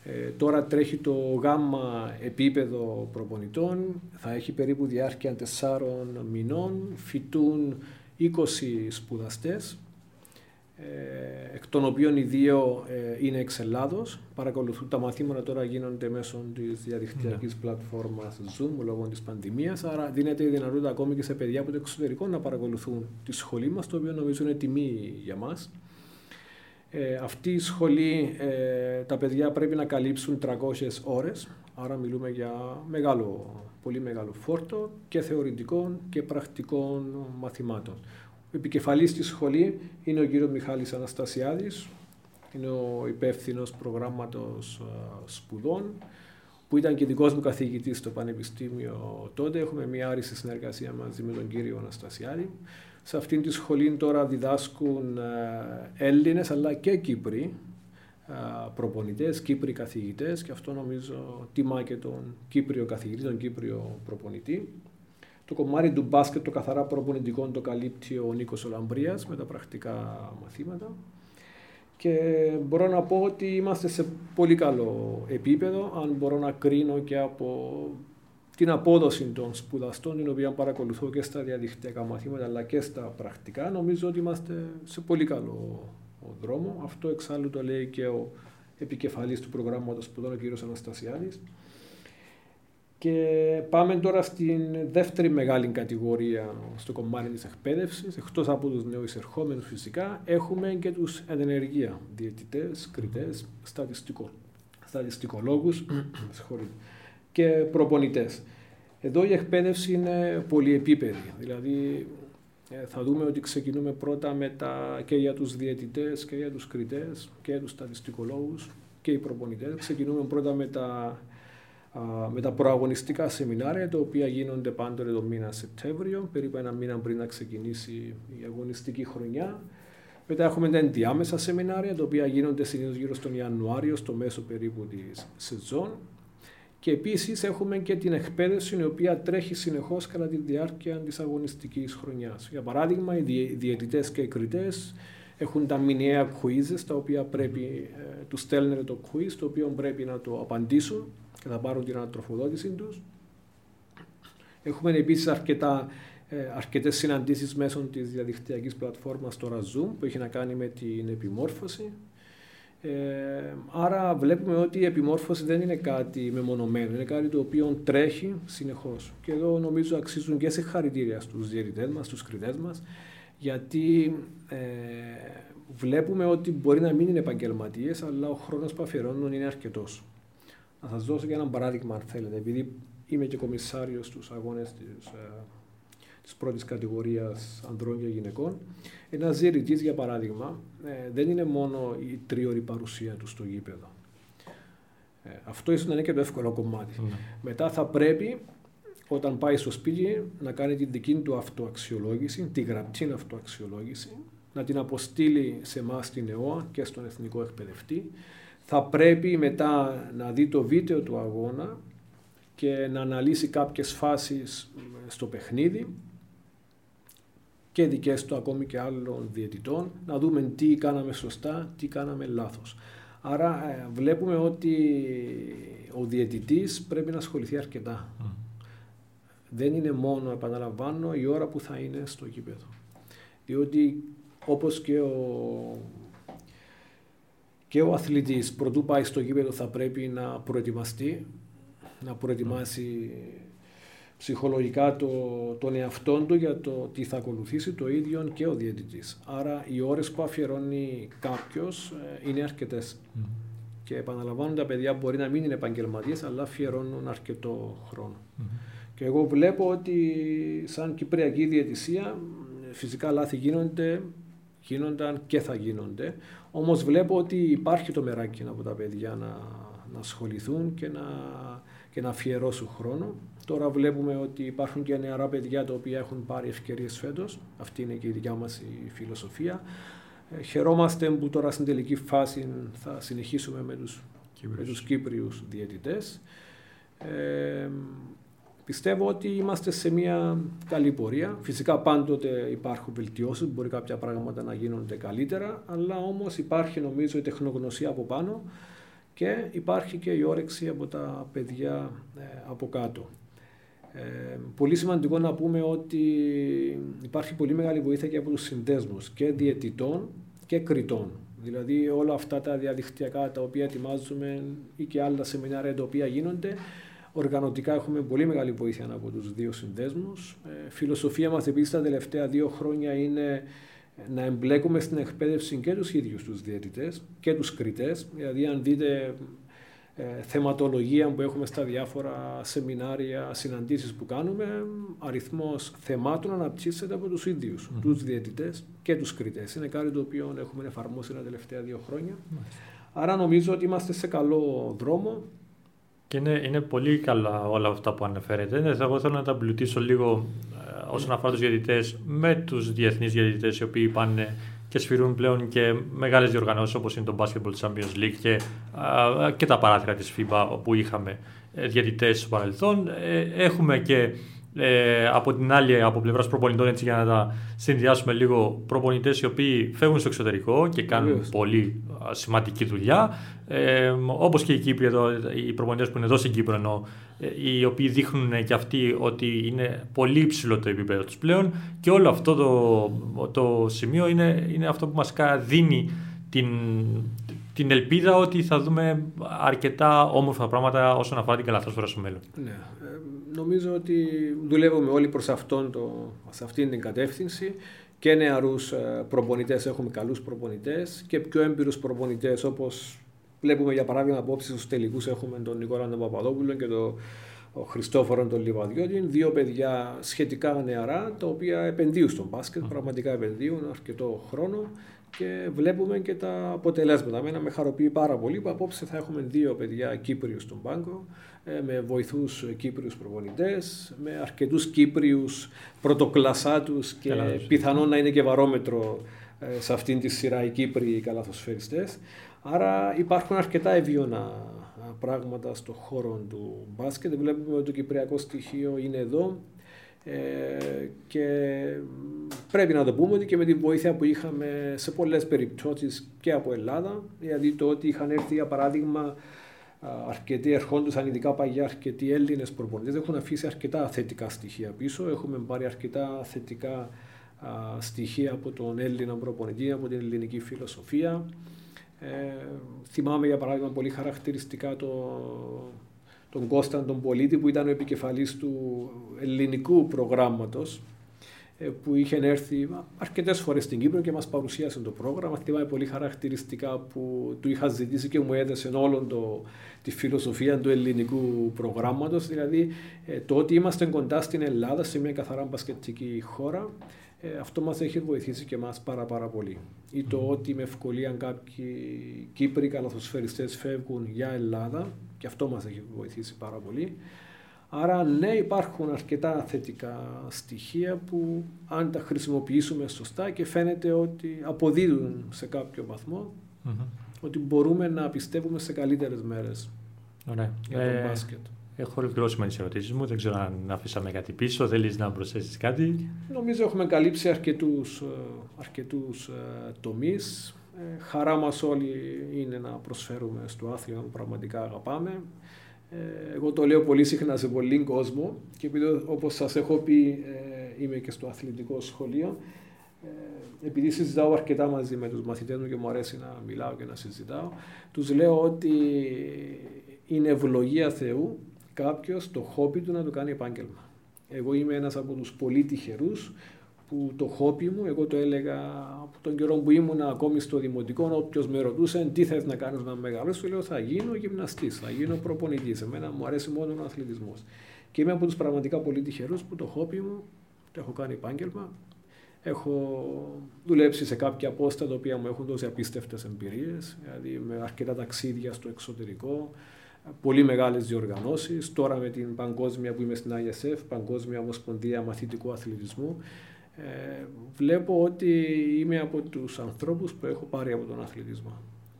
Ε, τώρα τρέχει το γάμμα επίπεδο προπονητών, θα έχει περίπου διάρκεια τεσσάρων μηνών, φοιτούν 20 σπουδαστές, ε, εκ των οποίων οι δύο ε, είναι εξ Ελλάδος. Παρακολουθούν τα μαθήματα τώρα γίνονται μέσω της διαδικτυακής ναι. πλατφόρμας Zoom λόγω της πανδημίας, άρα δίνεται η δυνατότητα ακόμη και σε παιδιά από το εξωτερικό να παρακολουθούν τη σχολή μας, το οποίο νομίζω είναι τιμή για μας. Ε, αυτή η σχολή, ε, τα παιδιά πρέπει να καλύψουν 300 ώρες, άρα μιλούμε για μεγάλο, πολύ μεγάλο φόρτο και θεωρητικών και πρακτικών μαθημάτων. Ο επικεφαλής της σχολή είναι ο κύριος Μιχάλης Αναστασιάδης, είναι ο υπεύθυνος προγράμματος σπουδών, που ήταν και δικός μου καθηγητής στο Πανεπιστήμιο τότε. Έχουμε μια άριστη συνεργασία μαζί με τον κύριο Αναστασιάδη. Σε αυτήν τη σχολή τώρα διδάσκουν ε, Έλληνες αλλά και Κύπροι ε, προπονητές, Κύπροι καθηγητές και αυτό νομίζω τιμά και τον Κύπριο καθηγητή, τον Κύπριο προπονητή. Το κομμάτι του μπάσκετ, το καθαρά προπονητικό, το καλύπτει ο Νίκος Ολαμπρίας με τα πρακτικά μαθήματα. Και μπορώ να πω ότι είμαστε σε πολύ καλό επίπεδο, αν μπορώ να κρίνω και από την απόδοση των σπουδαστών, την οποία παρακολουθώ και στα διαδικτυακά μαθήματα αλλά και στα πρακτικά, νομίζω ότι είμαστε σε πολύ καλό δρόμο. Αυτό εξάλλου το λέει και ο επικεφαλής του προγράμματος σπουδών, ο κ. Αναστασιάδης. Και πάμε τώρα στην δεύτερη μεγάλη κατηγορία στο κομμάτι της εκπαίδευσης. Εκτός από τους νεοεισερχόμενους φυσικά, έχουμε και τους ενεργεία, διαιτητές, κριτές, στατιστικό, στατιστικολόγους, και προπονητές. Εδώ η εκπαίδευση είναι πολυεπίπεδη, δηλαδή ε, θα δούμε ότι ξεκινούμε πρώτα με τα, και για τους διαιτητές και για τους κριτές και για τους στατιστικολόγους και οι προπονητές. Ξεκινούμε πρώτα με τα, με τα προαγωνιστικά σεμινάρια, τα οποία γίνονται πάντοτε το μήνα Σεπτέμβριο, περίπου ένα μήνα πριν να ξεκινήσει η αγωνιστική χρονιά. Μετά έχουμε τα ενδιάμεσα σεμινάρια, τα οποία γίνονται συνήθως γύρω στον Ιανουάριο, στο μέσο περίπου της σεζόν. Και επίσης έχουμε και την εκπαίδευση η οποία τρέχει συνεχώς κατά τη διάρκεια της αγωνιστικής χρονιάς. Για παράδειγμα, οι διαιτητές και οι κριτές έχουν τα μηνιαία quizzes, τα οποία πρέπει, ε, τους στέλνετε το quiz, το οποίο πρέπει να το απαντήσουν και θα πάρουν την ανατροφοδότηση τους. Έχουμε επίσης αρκετά ε, αρκετές συναντήσεις μέσω της διαδικτυακής πλατφόρμας τώρα Zoom που έχει να κάνει με την επιμόρφωση ε, άρα βλέπουμε ότι η επιμόρφωση δεν είναι κάτι μεμονωμένο, είναι κάτι το οποίο τρέχει συνεχώς. Και εδώ νομίζω αξίζουν και σε χαρητήρια στους διαιτητές μας, στους κριτές μας, γιατί ε, βλέπουμε ότι μπορεί να μην είναι επαγγελματίες, αλλά ο χρόνος που αφιερώνουν είναι αρκετός. Να σας δώσω και ένα παράδειγμα αν θέλετε, επειδή είμαι και κομισάριος στους αγώνες της ε, της πρώτης κατηγορίας ανδρών και γυναικών. Ένας ζηρητή, για παράδειγμα, ε, δεν είναι μόνο η τρίωρη παρουσία του στο γήπεδο. Ε, αυτό ίσως να είναι και το εύκολο κομμάτι. Ναι. Μετά θα πρέπει όταν πάει στο σπίτι να κάνει την δική του αυτοαξιολόγηση, τη γραπτή αυτοαξιολόγηση, να την αποστείλει σε εμάς στην ΕΟΑ και στον Εθνικό Εκπαιδευτή. Θα πρέπει μετά να δει το βίντεο του αγώνα και να αναλύσει κάποιες φάσεις στο παιχνίδι και δικές του ακόμη και άλλων διαιτητών, να δούμε τι κάναμε σωστά, τι κάναμε λάθος. Άρα ε, βλέπουμε ότι ο διαιτητής πρέπει να ασχοληθεί αρκετά. Δεν είναι μόνο, επαναλαμβάνω, η ώρα που θα είναι στο γήπεδο. Διότι όπως και ο, και ο αθλητής πρωτού πάει στο γήπεδο θα πρέπει να προετοιμαστεί, να προετοιμάσει ψυχολογικά το, τον εαυτό του για το τι θα ακολουθήσει το ίδιο και ο διαιτητής. Άρα οι ώρες που αφιερώνει κάποιος ε, είναι αρκετές. Και επαναλαμβάνω τα παιδιά μπορεί να μην είναι επαγγελματίες αλλά αφιερώνουν αρκετό Και εγώ βλέπω ότι σαν Κυπριακή Διαιτησία φυσικά λάθη γίνονται, γίνονταν και θα γίνονται. Όμως βλέπω ότι υπάρχει το μεράκι από τα παιδιά να, να ασχοληθούν και να, και να αφιερώσουν χρόνο. Τώρα βλέπουμε ότι υπάρχουν και νεαρά παιδιά τα οποία έχουν πάρει ευκαιρίες φέτος. Αυτή είναι και η δικιά μας η φιλοσοφία. Ε, χαιρόμαστε που τώρα στην τελική φάση θα συνεχίσουμε με τους, με τους Κύπριους διαιτητές. Ε, πιστεύω ότι είμαστε σε μια καλή πορεία. Φυσικά πάντοτε υπάρχουν βελτιώσεις, μπορεί κάποια πράγματα να γίνονται καλύτερα, αλλά όμως υπάρχει νομίζω η τεχνογνωσία από πάνω και υπάρχει και η όρεξη από τα παιδιά ε, από κάτω. Ε, πολύ σημαντικό να πούμε ότι υπάρχει πολύ μεγάλη βοήθεια και από τους συνδέσμους και διαιτητών και κριτών. Δηλαδή όλα αυτά τα διαδικτυακά τα οποία ετοιμάζουμε ή και άλλα σεμινάρια τα οποία γίνονται, οργανωτικά έχουμε πολύ μεγάλη βοήθεια από τους δύο συνδέσμους. Ε, φιλοσοφία μας επίσης τα τελευταία δύο χρόνια είναι να εμπλέκουμε στην εκπαίδευση και τους ίδιους τους διαιτητές και τους κριτές. Δηλαδή αν δείτε ε, θεματολογία που έχουμε στα διάφορα σεμινάρια, συναντήσεις που κάνουμε, αριθμός θεμάτων αναπτύσσεται από τους ίδιους, mm. τους διαιτητές και τους κριτές. Είναι κάτι το οποίο έχουμε εφαρμόσει τα τελευταία δύο χρόνια. Άρα νομίζω ότι είμαστε σε καλό δρόμο. Και είναι, είναι πολύ καλά όλα αυτά που αναφέρετε. Ναι, εγώ θέλω να τα πλουτίσω λίγο ε, όσον αφορά τους διαιτητές με τους διεθνείς διαιτητές οι οποίοι πάνε και σφυρούν πλέον και μεγάλες διοργανώσεις όπως είναι το Basketball Champions League και, και τα παράθυρα της FIBA όπου είχαμε ε, διαιτητές στο παρελθόν. Ε, έχουμε και ε, από την άλλη, από πλευράς προπονητών, έτσι για να τα συνδυάσουμε λίγο, προπονητές οι οποίοι φεύγουν στο εξωτερικό και κάνουν πολύ σημαντική δουλειά. Ε, Όπως και οι Κύπροι εδώ, οι προπονητές που είναι εδώ στην Κύπρο, ενώ, ε, οι οποίοι δείχνουν και αυτοί ότι είναι πολύ υψηλό το επίπεδο τους πλέον. Και όλο αυτό το, το σημείο είναι, είναι αυτό που μας δίνει την, την ελπίδα ότι θα δούμε αρκετά όμορφα πράγματα όσον αφορά την καλαθόσφαιρα στο μέλλον. Ναι. Ε, νομίζω ότι δουλεύουμε όλοι προς αυτόν το, σε αυτήν την κατεύθυνση και νεαρούς ε, προπονητές έχουμε καλούς προπονητές και πιο έμπειρους προπονητές όπως βλέπουμε για παράδειγμα απόψε στους τελικούς έχουμε τον Νικόλα τον Παπαδόπουλο και τον ο Χριστόφορο τον Λιβαδιώτη, δύο παιδιά σχετικά νεαρά, τα οποία επενδύουν στον μπάσκετ, πραγματικά επενδύουν αρκετό χρόνο και βλέπουμε και τα αποτελέσματα. Μένα με χαροποιεί πάρα πολύ που απόψε θα έχουμε δύο παιδιά Κύπριους στον πάγκο, ε, με βοηθούς Κύπριους προπονητές, με αρκετούς Κύπριους πρωτοκλασσάτους και πιθανόν να είναι και βαρόμετρο ε, σε αυτήν τη σειρά οι Κύπριοι καλαθοσφαιριστές. Άρα υπάρχουν αρκετά ευίωνα πράγματα στον χώρο του μπάσκετ. Βλέπουμε ότι το κυπριακό στοιχείο είναι εδώ ε, και πρέπει να το πούμε ότι και με την βοήθεια που είχαμε σε πολλές περιπτώσεις και από Ελλάδα, δηλαδή το ότι είχαν έρθει για παράδειγμα αρκετοί ερχόντουσαν, ειδικά παγιά, αρκετοί Έλληνες προπονητές, έχουν αφήσει αρκετά θετικά στοιχεία πίσω. Έχουμε πάρει αρκετά θετικά στοιχεία από τον Έλληνα προπονητή, από την ελληνική φιλοσοφία. Ε, θυμάμαι για παράδειγμα πολύ χαρακτηριστικά το, τον Κώσταν τον Πολίτη που ήταν ο επικεφαλής του ελληνικού προγράμματος ε, που είχε έρθει αρκετές φορές στην Κύπρο και μας παρουσίασε το πρόγραμμα. Θυμάμαι πολύ χαρακτηριστικά που του είχα ζητήσει και μου έδεσε όλο το, τη φιλοσοφία του ελληνικού προγράμματος. Δηλαδή ε, το ότι είμαστε κοντά στην Ελλάδα, σε μια καθαρά μπασκετική χώρα, ε, αυτό μας έχει βοηθήσει και μας πάρα πάρα πολύ. Ή το ότι με ευκολία κάποιοι Κύπροι καλαθοσφαιριστές φεύγουν για Ελλάδα και αυτό μας έχει βοηθήσει πάρα πολύ. Άρα ναι υπάρχουν αρκετά θετικά στοιχεία που αν τα χρησιμοποιήσουμε σωστά και φαίνεται ότι αποδίδουν σε κάποιο ότι μπορούμε να πιστεύουμε σε καλύτερες μέρες Ωραία. για το ε, μπάσκετ. Έχω ολοκληρώσει με τι ερωτήσεις μου. Δεν ξέρω αν αφήσαμε κάτι πίσω. Θέλεις να προσθέσεις κάτι; Νομίζω έχουμε καλύψει αρκετούς αρκετούς, ε, τομείς. Ε, χαρά μας όλοι είναι να προσφέρουμε στο άθλημα που πραγματικά αγαπάμε. Ε, εγώ το λέω πολύ συχνά σε πολλοί κόσμο και επειδή όπως σας έχω πει ε, είμαι και στο αθλητικό σχολείο ε, επειδή συζητάω αρκετά μαζί με τους μαθητές μου και μου αρέσει να μιλάω και να συζητάω τους λέω ότι είναι ευλογία Θεού κάποιος το χόπι του να το κάνει επάγγελμα. Εγώ είμαι ένας από τους πολύ τυχερούς που το χόπι μου, εγώ το έλεγα από τον καιρό που ήμουν ακόμη στο δημοτικό, όποιος με ρωτούσε τι θες να κάνεις να μεγαλώσεις, του λέω θα γίνω γυμναστής, θα γίνω προπονητής. Εμένα μου αρέσει μόνο ο αθλητισμός. Και είμαι από τους πραγματικά πολύ τυχερούς που το χόπι μου το έχω κάνει επάγγελμα. Έχω δουλέψει σε κάποια πόστα τα οποία μου έχουν δώσει απίστευτες εμπειρίες, δηλαδή με αρκετά ταξίδια στο εξωτερικό, πολύ μεγάλες διοργανώσεις. Τώρα με την παγκόσμια που είμαι στην ISF, Παγκόσμια Ομοσπονδία Μαθητικού Αθλητισμού, ε, βλέπω ότι είμαι από τους ανθρώπους που έχω πάρει από τον αθλητισμό.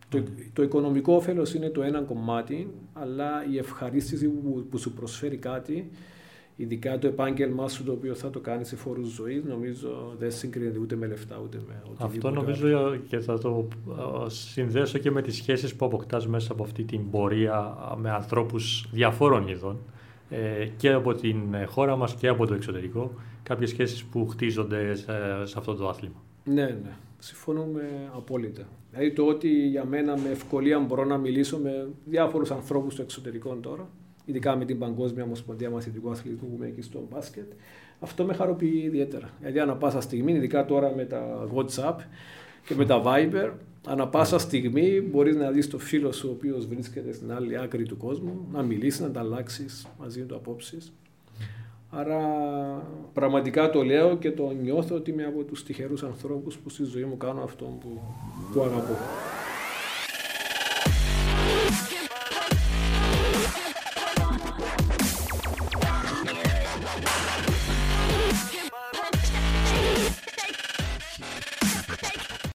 Το, το οικονομικό όφελος είναι το ένα κομμάτι, αλλά η ευχαρίστηση που, που σου προσφέρει κάτι, ειδικά το επάγγελμά σου το οποίο θα το κάνεις σε φόρους ζωής, νομίζω δεν συγκρίνεται ούτε με λεφτά ούτε με οτιδήποτε. Αυτό νομίζω και θα το συνδέσω και με τις σχέσεις που αποκτάς μέσα από αυτή την πορεία με ανθρώπους διαφόρων ειδών ε, και από την χώρα μας και από το εξωτερικό κάποιες σχέσεις που χτίζονται σε, αυτό το άθλημα. Ναι, ναι. Συμφωνούμε απόλυτα. Δηλαδή το ότι για μένα με ευκολία μπορώ να μιλήσω με διάφορους ανθρώπους στο εξωτερικό τώρα, ειδικά με την Παγκόσμια Ομοσπονδία Μαθητικού Αθλητικού που είμαι εκεί στο μπάσκετ, αυτό με χαροποιεί ιδιαίτερα. Δηλαδή ανά πάσα στιγμή, ειδικά τώρα με τα WhatsApp και με τα Viber, ανά πάσα στιγμή μπορείς να δεις το φίλο σου ο οποίος βρίσκεται στην άλλη άκρη του κόσμου, να μιλήσεις, να ανταλλάξεις μαζί του απόψεις. Άρα πραγματικά το λέω και το νιώθω ότι είμαι από τους τυχερούς ανθρώπους που στη ζωή μου κάνω αυτό που, που αγαπώ.